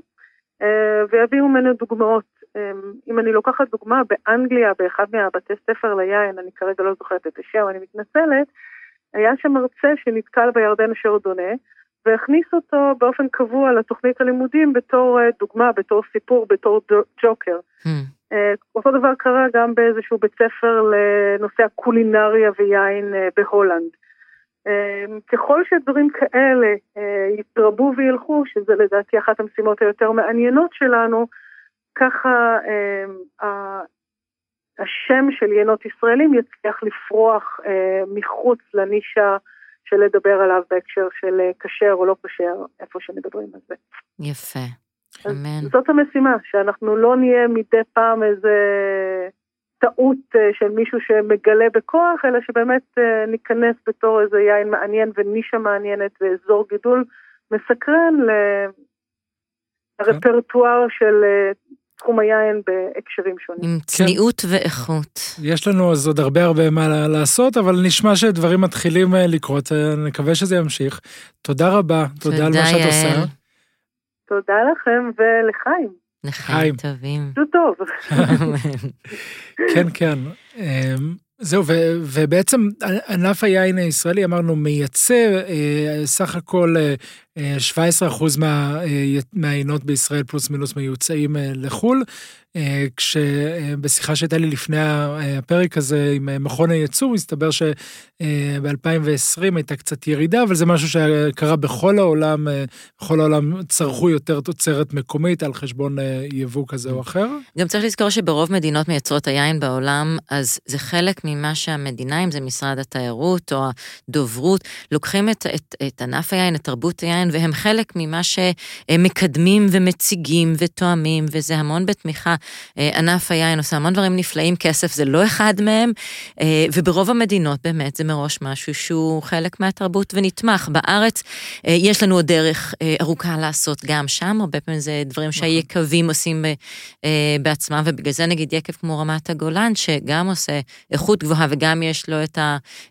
אה, ויביאו ממנו דוגמאות. אמ, אם אני לוקחת דוגמה, באנגליה, באחד מהבתי ספר ליין, אני כרגע לא זוכרת את השם, אני מתנצלת, היה שם מרצה שנתקל בירדן שרדונה, והכניס אותו באופן קבוע לתוכנית הלימודים בתור אה, דוגמה, בתור סיפור, בתור ג'וקר. Hmm. אה, אותו דבר קרה גם באיזשהו בית ספר לנושא הקולינריה ויין אה, בהולנד. ככל שדברים כאלה יתרבו וילכו, שזה לדעתי אחת המשימות היותר מעניינות שלנו, ככה השם של יינות ישראלים יצליח לפרוח מחוץ לנישה של לדבר עליו בהקשר של אה, כשר או לא כשר, איפה שמדברים על זה. יפה, אמן. זאת המשימה, שאנחנו לא נהיה מדי פעם איזה טעות אה, של מישהו שמגלה בכוח, אלא שבאמת אה, ניכנס בתור איזה יין מעניין ונישה מעניינת ואזור גידול מסקרן לרפרטואר של תחום היין בהקשרים שונים. עם צניעות כן. ואיכות. יש לנו אז עוד הרבה הרבה מה לעשות, אבל נשמע שדברים מתחילים אה, לקרות, אה, נקווה שזה ימשיך. תודה רבה, תודה, תודה על מה שאת עושה. תודה לכם ולחיים. לחיים טובים. זה טוב. כן, כן. אמ, זהו, ו- ובעצם ענף היין הישראלי, אמרנו, מייצר אה, סך הכל אה, 17% מה, מהעינות בישראל פלוס מינוס מיוצאים אה, לחו"ל, אה, כשבשיחה שהייתה לי לפני הפרק הזה עם אה, מכון הייצור, הסתבר שב-2020 הייתה קצת ירידה, אבל זה משהו שקרה בכל העולם, בכל העולם צרכו יותר תוצרת מקומית על חשבון יבוא כזה או אחר. גם צריך לזכור שברוב מדינות מייצרות היין בעולם, אז זה חלק ממה שהמדינה, אם זה משרד התיירות או הדוברות, לוקחים את, את, את ענף היין, את תרבות היין, כן, והם חלק ממה שמקדמים ומציגים ותואמים, וזה המון בתמיכה. אה, ענף היין עושה המון דברים נפלאים, כסף זה לא אחד מהם, אה, וברוב המדינות באמת זה מראש משהו שהוא חלק מהתרבות ונתמך. בארץ אה, יש לנו עוד דרך ארוכה לעשות גם שם, הרבה פעמים זה דברים נכון. שהיקבים עושים בעצמם, ובגלל זה נגיד יקב כמו רמת הגולן, שגם עושה איכות גבוהה וגם יש לו את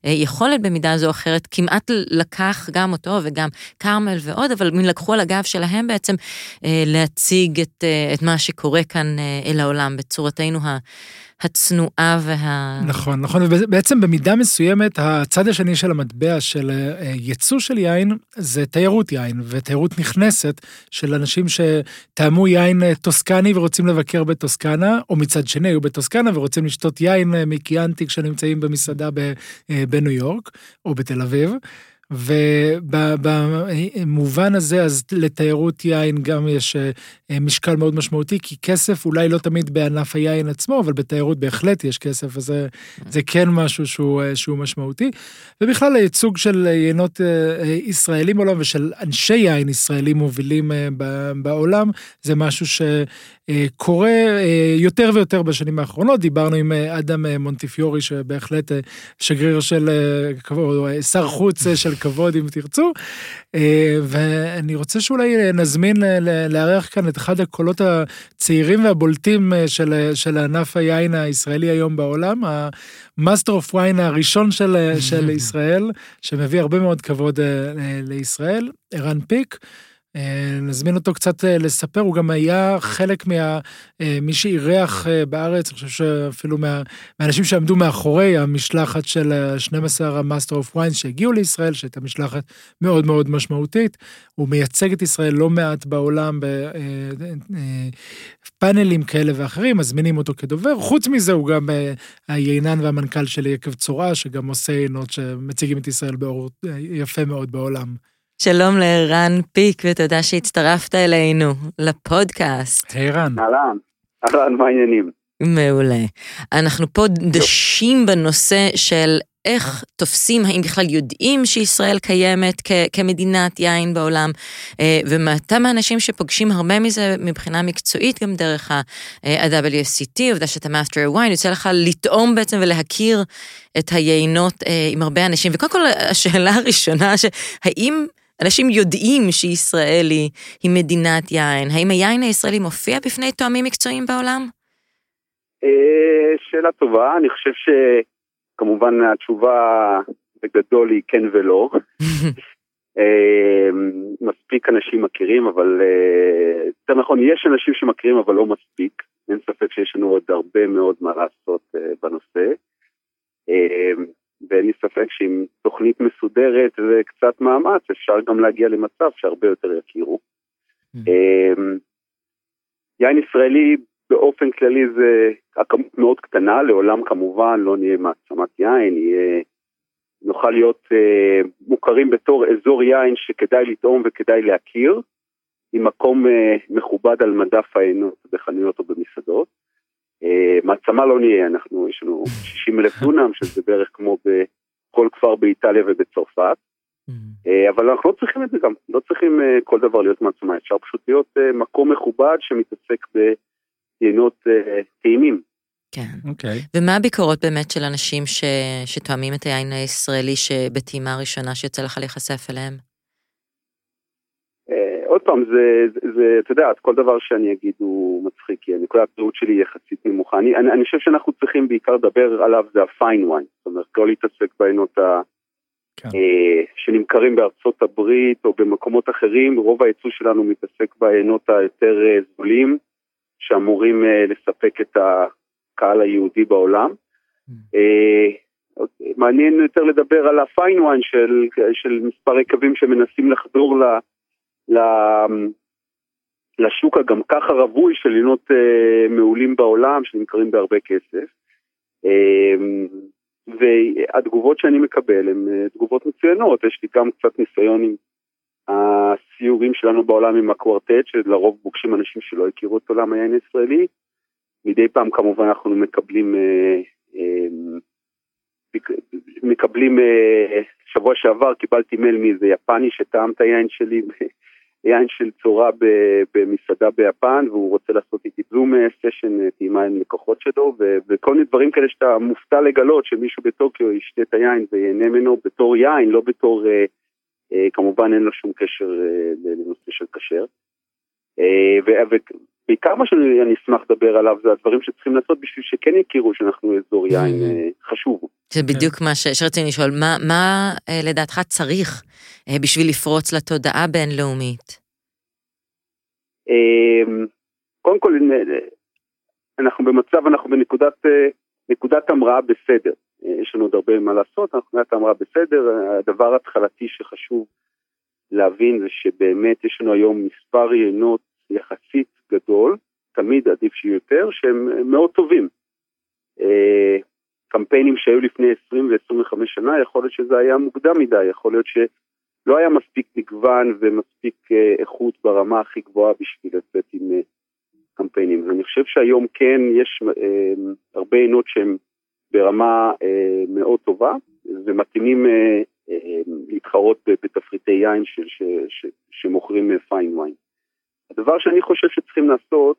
היכולת במידה זו או אחרת, כמעט לקח גם אותו וגם כרמל ועוד, אבל הם לקחו על הגב שלהם בעצם אה, להציג את, אה, את מה שקורה כאן אה, אל העולם בצורתנו הצנועה וה... נכון, נכון, ובעצם במידה מסוימת הצד השני של המטבע של ייצוא של יין זה תיירות יין ותיירות נכנסת של אנשים שטעמו יין טוסקני ורוצים לבקר בטוסקנה, או מצד שני היו בטוסקנה ורוצים לשתות יין מקיאנטי כשנמצאים במסעדה בניו יורק או בתל אביב. ובמובן הזה, אז לתיירות יין גם יש אה, משקל מאוד משמעותי, כי כסף אולי לא תמיד בענף היין עצמו, אבל בתיירות בהחלט יש כסף, אז זה, זה כן משהו שהוא, אה, שהוא משמעותי. ובכלל הייצוג של יינות אה, ישראלים בעולם ושל אנשי יין ישראלים מובילים בעולם, זה משהו ש... קורה יותר ויותר בשנים האחרונות, דיברנו עם אדם מונטיפיורי שבהחלט שגריר של, או שר חוץ של כבוד אם תרצו, ואני רוצה שאולי נזמין לארח כאן את אחד הקולות הצעירים והבולטים של, של ענף היין הישראלי היום בעולם, ה Master of Wine הראשון של, של ישראל, שמביא הרבה מאוד כבוד לישראל, ערן פיק. אה, נזמין אותו קצת אה, לספר, הוא גם היה חלק ממי אה, שאירח בארץ, אני חושב שאפילו מה, מהאנשים שעמדו מאחורי המשלחת של 12 ה Master of Wines שהגיעו לישראל, שהייתה משלחת מאוד מאוד משמעותית. הוא מייצג את ישראל לא מעט בעולם בפאנלים כאלה ואחרים, מזמינים אותו כדובר. חוץ מזה הוא גם היינן והמנכ"ל של יקב צורה, שגם עושה יינות שמציגים את ישראל באור יפה מאוד בעולם. שלום לערן פיק, ותודה שהצטרפת אלינו לפודקאסט. היי רן. אהלן, אהלן, מה העניינים? מעולה. אנחנו פה דשים בנושא של איך תופסים, האם בכלל יודעים שישראל קיימת כ- כמדינת יין בעולם, אה, ואתה מאותם האנשים שפוגשים הרבה מזה מבחינה מקצועית גם דרך ה-WSET, עובדה שאתה Master of Wine, יוצא לך לטעום בעצם ולהכיר את היינות אה, עם הרבה אנשים. וקודם כל, השאלה הראשונה, האם אנשים יודעים שישראל היא, היא מדינת יין, האם היין הישראלי מופיע בפני תואמים מקצועיים בעולם? אה, שאלה טובה, אני חושב ש... כמובן התשובה בגדול היא כן ולא. אמ, מספיק אנשים מכירים, אבל אה, יותר נכון, יש אנשים שמכירים אבל לא מספיק. אין ספק שיש לנו עוד הרבה מאוד מה לעשות אה, בנושא. ואין לי ספק שעם תוכנית מסודרת וקצת מאמץ אפשר גם להגיע למצב שהרבה יותר יכירו. Mm-hmm. אמ, יין ישראלי באופן כללי זה הכמות מאוד קטנה, לעולם כמובן לא נהיה מעצמת יין, יהיה, נוכל להיות אה, מוכרים בתור אזור יין שכדאי לטעום וכדאי להכיר, עם מקום אה, מכובד על מדף העינות בחנויות או במסעדות. אה, מעצמה לא נהיה, אנחנו, יש לנו 60 אלף דונם, שזה בערך כמו בכל כפר באיטליה ובצרפת. Mm-hmm. אה, אבל אנחנו לא צריכים את זה גם, לא צריכים אה, כל דבר להיות מעצמה, אפשר פשוט להיות אה, מקום מכובד שמתעסק ב... יינות אה, טעימים. כן. אוקיי. Okay. ומה הביקורות באמת של אנשים ש... שתואמים את היין הישראלי שבטעימה הראשונה שיוצא לך להיחשף אליהם? Uh, עוד פעם, זה, זה, זה, אתה יודע, כל דבר שאני אגיד הוא מצחיק, כי הנקודת הבריאות שלי היא יחסית נמוכה. אני, אני, אני חושב שאנחנו צריכים בעיקר לדבר עליו, זה הפיין וויין. זאת אומרת, לא להתעסק בעינות ה... כן. uh, שנמכרים בארצות הברית או במקומות אחרים, רוב הייצוא שלנו מתעסק בעינות היותר uh, זולים. שאמורים אה, לספק את הקהל היהודי בעולם. Mm. אה, מעניין יותר לדבר על הפיינוויין של, של מספרי קווים שמנסים לחדור ל, ל, לשוק הגם ככה רווי של לינות אה, מעולים בעולם שנמכרים בהרבה כסף. אה, והתגובות שאני מקבל הן אה, תגובות מצוינות, יש לי גם קצת ניסיון עם הסיורים שלנו בעולם עם הקוורטט, שלרוב פוגשים אנשים שלא הכירו את עולם היין הישראלי. מדי פעם כמובן אנחנו מקבלים, אה, אה, מקבלים, אה, שבוע שעבר קיבלתי מייל מאיזה יפני שטעם את היין שלי, יין של צורה במסעדה ביפן, והוא רוצה לעשות איתי זום סשן טעימה עם לקוחות שלו, וכל מיני דברים כאלה שאתה מופתע לגלות שמישהו בטוקיו ישתה את היין ויהנה ממנו בתור יין, לא בתור... אה, כמובן אין לו שום קשר אה, לנושא של כשר. אה, ובעיקר מה שאני אשמח לדבר עליו זה הדברים שצריכים לעשות בשביל שכן יכירו שאנחנו אזור יין חשוב. זה בדיוק מה שרציתי לשאול, מה, מה לדעתך צריך בשביל לפרוץ לתודעה בינלאומית? קודם כל, אנחנו במצב, אנחנו בנקודת המראה בסדר. יש לנו עוד הרבה מה לעשות, אנחנו נראית אמרה בסדר, הדבר ההתחלתי שחשוב להבין זה שבאמת יש לנו היום מספר יינות יחסית גדול, תמיד עדיף שיהיו יותר, שהם מאוד טובים. אה, קמפיינים שהיו לפני 20 ו-25 שנה, יכול להיות שזה היה מוקדם מדי, יכול להיות שלא היה מספיק מגוון ומספיק אה, איכות ברמה הכי גבוהה בשביל לצאת עם אה, קמפיינים. ואני חושב שהיום כן יש הרבה עינות שהם ברמה אה, מאוד טובה, ומתאימים אה, אה, להתחרות בתפריטי יין של, ש, ש, שמוכרים פיין וויין. הדבר שאני חושב שצריכים לעשות,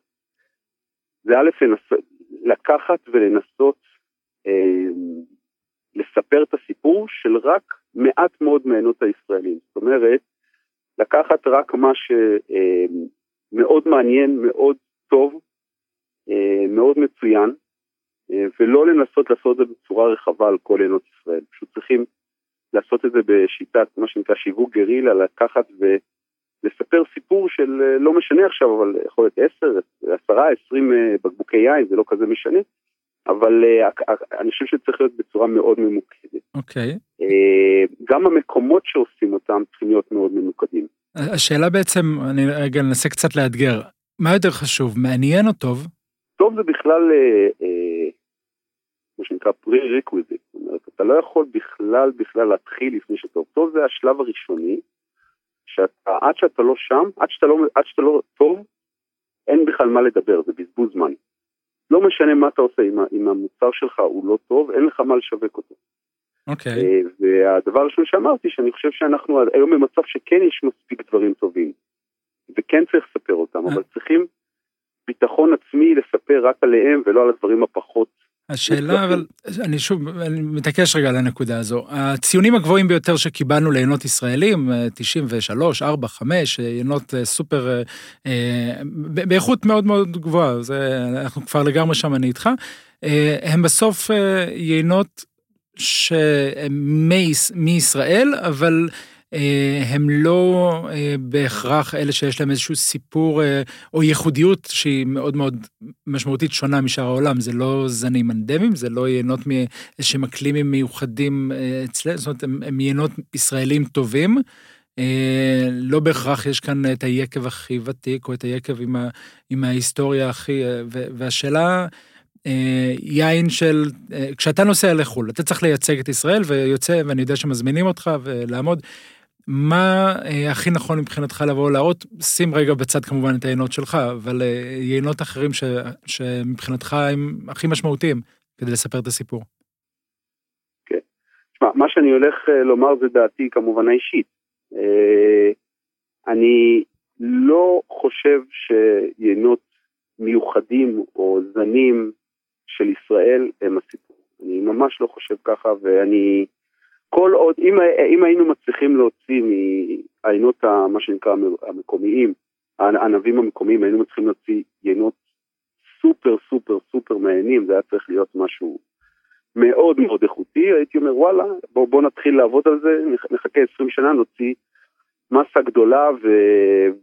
זה א', לקחת ולנסות אה, לספר את הסיפור של רק מעט מאוד מעיינות הישראלים. זאת אומרת, לקחת רק מה שמאוד אה, מעניין, מאוד טוב, אה, מאוד מצוין, אה, ולא לנסות לעשות את זה בצורה רחבה על כל עינות ישראל. פשוט צריכים לעשות את זה בשיטת מה שנקרא שיווק גרילה, לקחת ולספר סיפור של אה, לא משנה עכשיו, אבל יכול להיות 10, 10, 20 בקבוקי יין, זה לא כזה משנה, אבל אה, אני חושב שצריך להיות בצורה מאוד ממוקדת. אוקיי. Okay. גם המקומות שעושים אותם צריכים להיות מאוד ממוקדים. השאלה בעצם, אני רגע אנסה קצת לאתגר, מה יותר חשוב, מעניין או טוב? טוב זה בכלל מה שנקרא pre-requisite, זאת אומרת, אתה לא יכול בכלל בכלל להתחיל לפני שאתה טוב, זה השלב הראשוני, שאתה, עד שאתה לא שם, עד שאתה לא, עד שאתה לא טוב, אין בכלל מה לדבר, זה בזבוז זמן. לא משנה מה אתה עושה, אם, אם המוצר שלך הוא לא טוב, אין לך מה לשווק אותו. אוקיי. Okay. אה, והדבר הראשון שאמרתי, שאני חושב שאנחנו היום במצב שכן יש מספיק דברים טובים, וכן צריך לספר אותם, אבל צריכים ביטחון עצמי לספר רק עליהם ולא על הדברים הפחות השאלה, אבל אני שוב, אני מתעקש רגע על הנקודה הזו. הציונים הגבוהים ביותר שקיבלנו לעיינות ישראלים, 93, 4, 5, יינות אה, סופר, אה, באיכות מאוד מאוד גבוהה, זה, אנחנו כבר לגמרי שם, אני איתך. אה, הם בסוף יינות מישראל, אבל אה, הם לא אה, בהכרח אלה שיש להם איזשהו סיפור אה, או ייחודיות שהיא מאוד מאוד משמעותית שונה משאר העולם. זה לא זנים אנדמיים, זה לא יינות מאיזשהם אקלימים מיוחדים אצלנו, זאת אומרת, הם, הם יינות ישראלים טובים. לא בהכרח יש כאן את היקב הכי ותיק, או את היקב עם, ה, עם ההיסטוריה הכי... והשאלה... יין של, כשאתה נוסע לחו"ל, אתה צריך לייצג את ישראל ויוצא, ואני יודע שמזמינים אותך ולעמוד, מה אה, הכי נכון מבחינתך לבוא להראות? שים רגע בצד כמובן את היינות שלך, אבל אה, יינות אחרים ש, שמבחינתך הם הכי משמעותיים כדי לספר את הסיפור. כן. תשמע, מה שאני הולך אה, לומר זה דעתי כמובן האישית. אה, אני לא חושב שיינות מיוחדים או זנים של ישראל הם הסיפור. אני ממש לא חושב ככה, ואני... כל עוד, אם, אם היינו מצליחים להוציא מהעיינות, מה שנקרא המקומיים, הענבים המקומיים, היינו מצליחים להוציא יינות סופר סופר סופר מעיינים, זה היה צריך להיות משהו מאוד מאוד איכותי, הייתי אומר וואלה, בוא, בוא נתחיל לעבוד על זה, נחכה 20 שנה, נוציא מסה גדולה ו...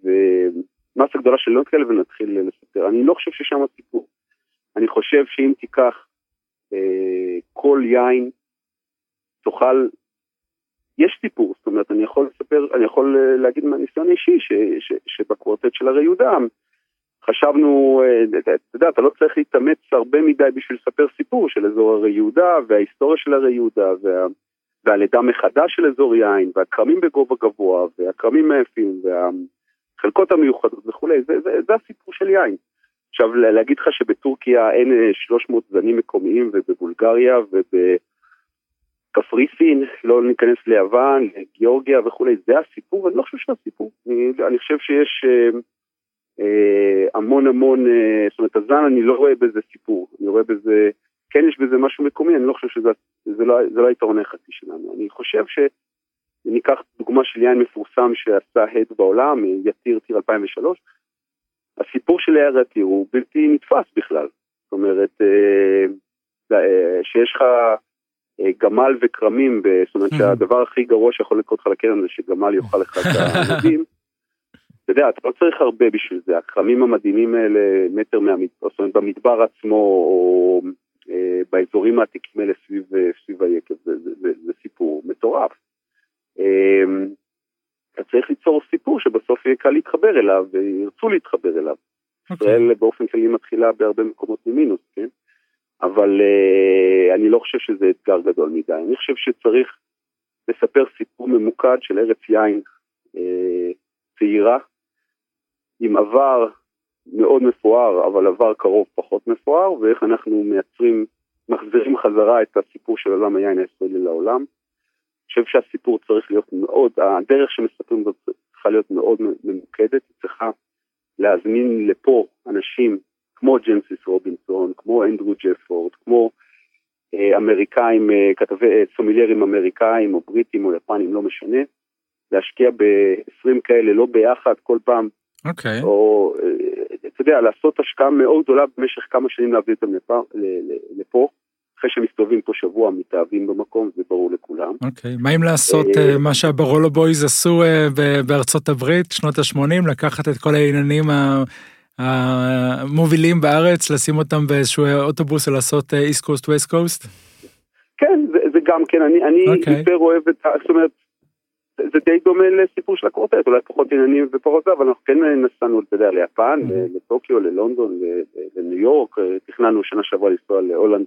ומסה גדולה של יינות כאלה ונתחיל לספר. אני לא חושב ששם הסיפור. אני חושב שאם תיקח אה, כל יין, תוכל יש סיפור, זאת אומרת, אני יכול לספר, אני יכול אה, להגיד מהניסיון האישי שבקוורטט של הרי יהודה, חשבנו, אה, אתה יודע, אתה לא צריך להתאמץ הרבה מדי בשביל לספר סיפור של אזור הרי יהודה, וההיסטוריה של הרי יהודה, וה, והלידה מחדש של אזור יין, והכרמים בגובה גבוה, והכרמים מאפים, והחלקות המיוחדות וכולי, זה, זה, זה הסיפור של יין. עכשיו, להגיד לך שבטורקיה אין 300 אה, זנים מקומיים, ובבולגריה, וב... קפריסין, לא ניכנס ליוון, גיאורגיה וכולי, זה הסיפור, אני לא חושב שזה הסיפור. אני, אני חושב שיש אה, אה, המון המון, אה, זאת אומרת, הזן, אני לא רואה בזה סיפור, אני רואה בזה, כן יש בזה משהו מקומי, אני לא חושב שזה זה לא, זה לא היתרון היחסי שלנו. אני חושב שניקח דוגמה של יין מפורסם שעשה הד בעולם, יתיר טיר 2003, הסיפור של יאיר יתיר הוא בלתי נתפס בכלל. זאת אומרת, אה, אה, שיש לך... גמל וכרמים, זאת אומרת שהדבר הכי גרוע שיכול לקרות לך לקרן זה שגמל יאכל לך את המדים. אתה יודע, אתה לא צריך הרבה בשביל זה, הכרמים המדהימים האלה, מטר מהמדבר, זאת אומרת במדבר עצמו, או אה, באזורים העתיקים האלה סביב, אה, סביב היקב, זה, זה, זה, זה סיפור מטורף. אה, אתה צריך ליצור סיפור שבסוף יהיה קל להתחבר אליו, וירצו להתחבר אליו. Okay. אוקיי. ישראל באופן כללי מתחילה בהרבה מקומות ממינוס, כן? אבל uh, אני לא חושב שזה אתגר גדול מדי. אני חושב שצריך לספר סיפור ממוקד של ארץ יין uh, צעירה, עם עבר מאוד מפואר, אבל עבר קרוב פחות מפואר, ואיך אנחנו מייצרים, מחזירים חזרה את הסיפור של עולם היין הישראלי לעולם. אני חושב שהסיפור צריך להיות מאוד, הדרך שמספרים זאת צריכה להיות מאוד ממוקדת, היא צריכה להזמין לפה אנשים כמו ג'נסיס רובינסון, כמו אנדרו ג'פורד, כמו אה, אמריקאים, אה, כתבי, אה, סומיליירים אמריקאים או בריטים או יפנים, לא משנה, להשקיע ב-20 כאלה, לא ביחד כל פעם, אוקיי. Okay. או אה, אתה יודע, לעשות השקעה מאוד גדולה במשך כמה שנים להביא אותם לפה, לפה. אחרי שמסתובבים פה שבוע, מתאהבים במקום, זה ברור לכולם. אוקיי, okay. מה אם לעשות אה, מה שה-Barolo Boys עשו אה, בארצות הברית, שנות ה-80, לקחת את כל העניינים המובילים בארץ, לשים אותם באיזשהו אוטובוס ולעשות איסט קוסט ווסט קוסט? כן, זה, זה גם כן, אני, אני okay. אוקיי. יותר אוהב את, זאת אומרת, זה די דומה לסיפור של הקורטט, אולי פחות עניינים ופחות זה, אבל אנחנו כן נסענו, אתה יודע, ליפן, mm-hmm. לטוקיו, ללונדון, לניו יורק, תכננו שנה שעברה לנסוע להולנד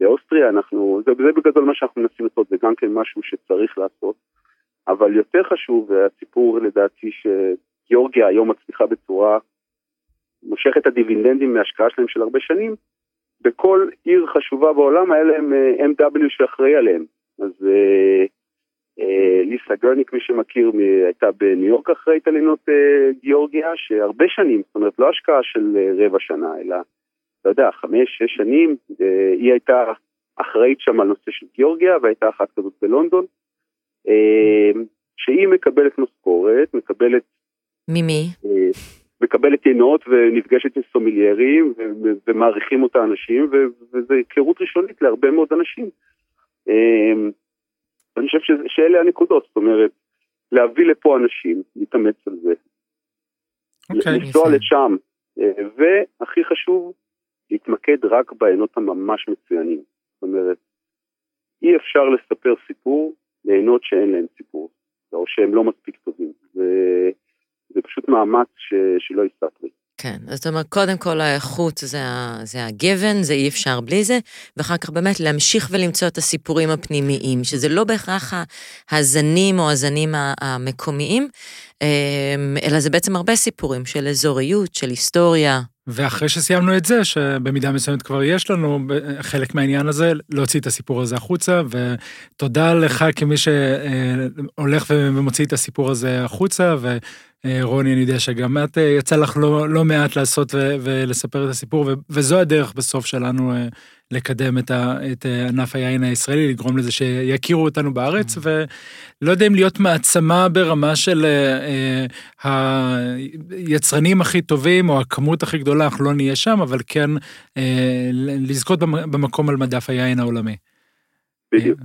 ולאוסטריה, אנחנו, זה, זה בגדול מה שאנחנו מנסים לעשות, זה גם כן משהו שצריך לעשות, אבל יותר חשוב, והסיפור לדעתי שגיאורגיה היום מצליחה בצורה מושך את הדיבידנדים מהשקעה שלהם של הרבה שנים, בכל עיר חשובה בעולם היה להם MW שאחראי עליהם. אז ליסה גרניק, מי שמכיר, הייתה בניו יורק אחראית על עינות גיאורגיה, שהרבה שנים, זאת אומרת לא השקעה של רבע שנה, אלא, לא יודע, חמש, שש שנים, היא הייתה אחראית שם על נושא של גיאורגיה, והייתה אחת כזאת בלונדון, שהיא מקבלת משכורת, מקבלת... ממי? מקבלת עינות ונפגשת עם סומיליירים ומעריכים אותה אנשים, וזו היכרות ראשונית להרבה מאוד אנשים. אני חושב שאלה הנקודות, זאת אומרת, להביא לפה אנשים, להתאמץ על זה, okay, אוקיי, לנסוע לשם, והכי חשוב, להתמקד רק בעינות הממש מצוינים. זאת אומרת, אי אפשר לספר סיפור לעינות שאין להם סיפור, או שהם לא מספיק טובים. זה פשוט מאמץ ש, שלא יסתפרי. כן, זאת אומרת, קודם כל האיכות זה, זה הגוון, זה אי אפשר בלי זה, ואחר כך באמת להמשיך ולמצוא את הסיפורים הפנימיים, שזה לא בהכרח הזנים או הזנים המקומיים, אמ, אלא זה בעצם הרבה סיפורים של אזוריות, של היסטוריה. ואחרי שסיימנו את זה, שבמידה מסוימת כבר יש לנו חלק מהעניין הזה, להוציא את הסיפור הזה החוצה, ותודה לך כמי שהולך ומוציא את הסיפור הזה החוצה, ורוני, אני יודע שגם את, יצא לך לא, לא מעט לעשות ולספר את הסיפור, וזו הדרך בסוף שלנו לקדם את, ה, את ענף היין הישראלי, לגרום לזה שיכירו אותנו בארץ, mm. ולא יודע אם להיות מעצמה ברמה של אה, היצרנים הכי טובים, או הכמות הכי גדולה, אנחנו לא נהיה שם, אבל כן אה, לזכות במקום על מדף היין העולמי. בדיוק.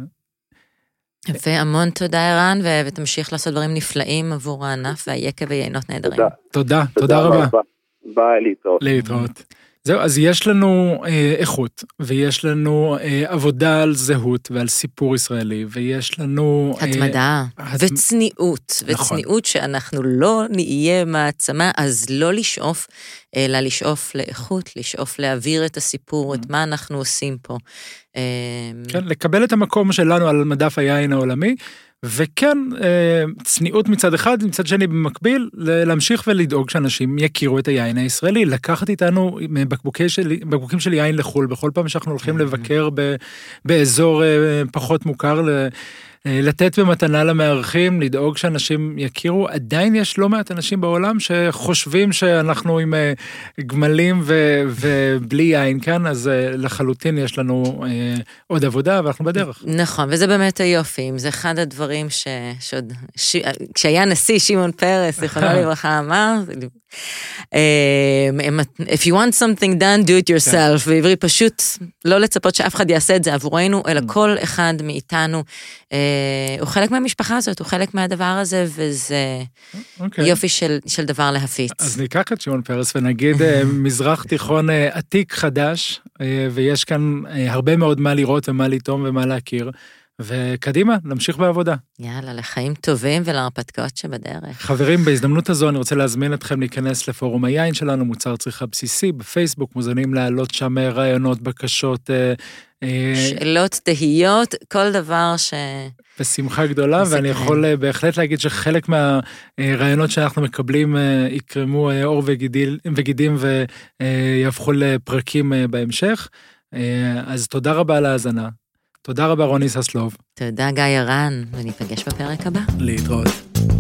יפה, המון תודה ערן, ותמשיך לעשות דברים נפלאים עבור הענף והיקב ויינות נהדרים. תודה. תודה, תודה רבה. ביי, להתראות. להתראות. זהו, אז יש לנו אה, איכות, ויש לנו אה, עבודה על זהות ועל סיפור ישראלי, ויש לנו... התמדה, אה, וצניעות, נכון. וצניעות שאנחנו לא נהיה מעצמה, אז לא לשאוף, אלא לשאוף לאיכות, לשאוף להעביר את הסיפור, את mm-hmm. מה אנחנו עושים פה. אה, כן, לקבל את המקום שלנו על מדף היין העולמי, וכן, אה, צניעות מצד אחד, מצד שני במקביל, להמשיך ולדאוג שאנשים יכירו את היין הישראלי, לקחת איתנו בקבוקי של, בקבוקים של יין לחו"ל, בכל פעם שאנחנו הולכים לבקר באזור אה, פחות מוכר, אה, לתת במתנה למארחים, לדאוג שאנשים יכירו. עדיין יש לא מעט אנשים בעולם שחושבים שאנחנו עם אה, גמלים ו- ובלי יין כאן, אז אה, לחלוטין יש לנו עוד עבודה ואנחנו בדרך. נכון, וזה באמת היופי, זה אחד הדברים ש... שעוד... ש... כשהיה נשיא שמעון פרס, זיכרונו לברכה, אמר, If you want something done, do it yourself, כן. בעברית פשוט לא לצפות שאף אחד יעשה את זה עבורנו, אלא mm. כל אחד מאיתנו הוא חלק מהמשפחה הזאת, הוא חלק מהדבר הזה, וזה okay. אוקיי. יופי של, של דבר להפיץ. אז ניקח את שמעון פרס ונגיד אה, מזרח תיכון אה, עתיק חדש, אה, ויש כאן הרבה מאוד מה לראות ומה לטעום ומה להכיר. וקדימה, נמשיך בעבודה. יאללה, לחיים טובים ולהרפתקאות שבדרך. חברים, בהזדמנות הזו אני רוצה להזמין אתכם להיכנס לפורום היין שלנו, מוצר צריכה בסיסי, בפייסבוק, מוזמנים להעלות שם רעיונות, בקשות. אה, אה, שאלות, תהיות, כל דבר ש... בשמחה גדולה, ואני יכול אה, בהחלט להגיד שחלק מהרעיונות שאנחנו מקבלים יקרמו עור וגידים, וגידים ויהפכו לפרקים בהמשך. אז תודה רבה על ההאזנה. תודה רבה רוני ססלוב. תודה גיא הרן, וניפגש בפרק הבא. להתראות.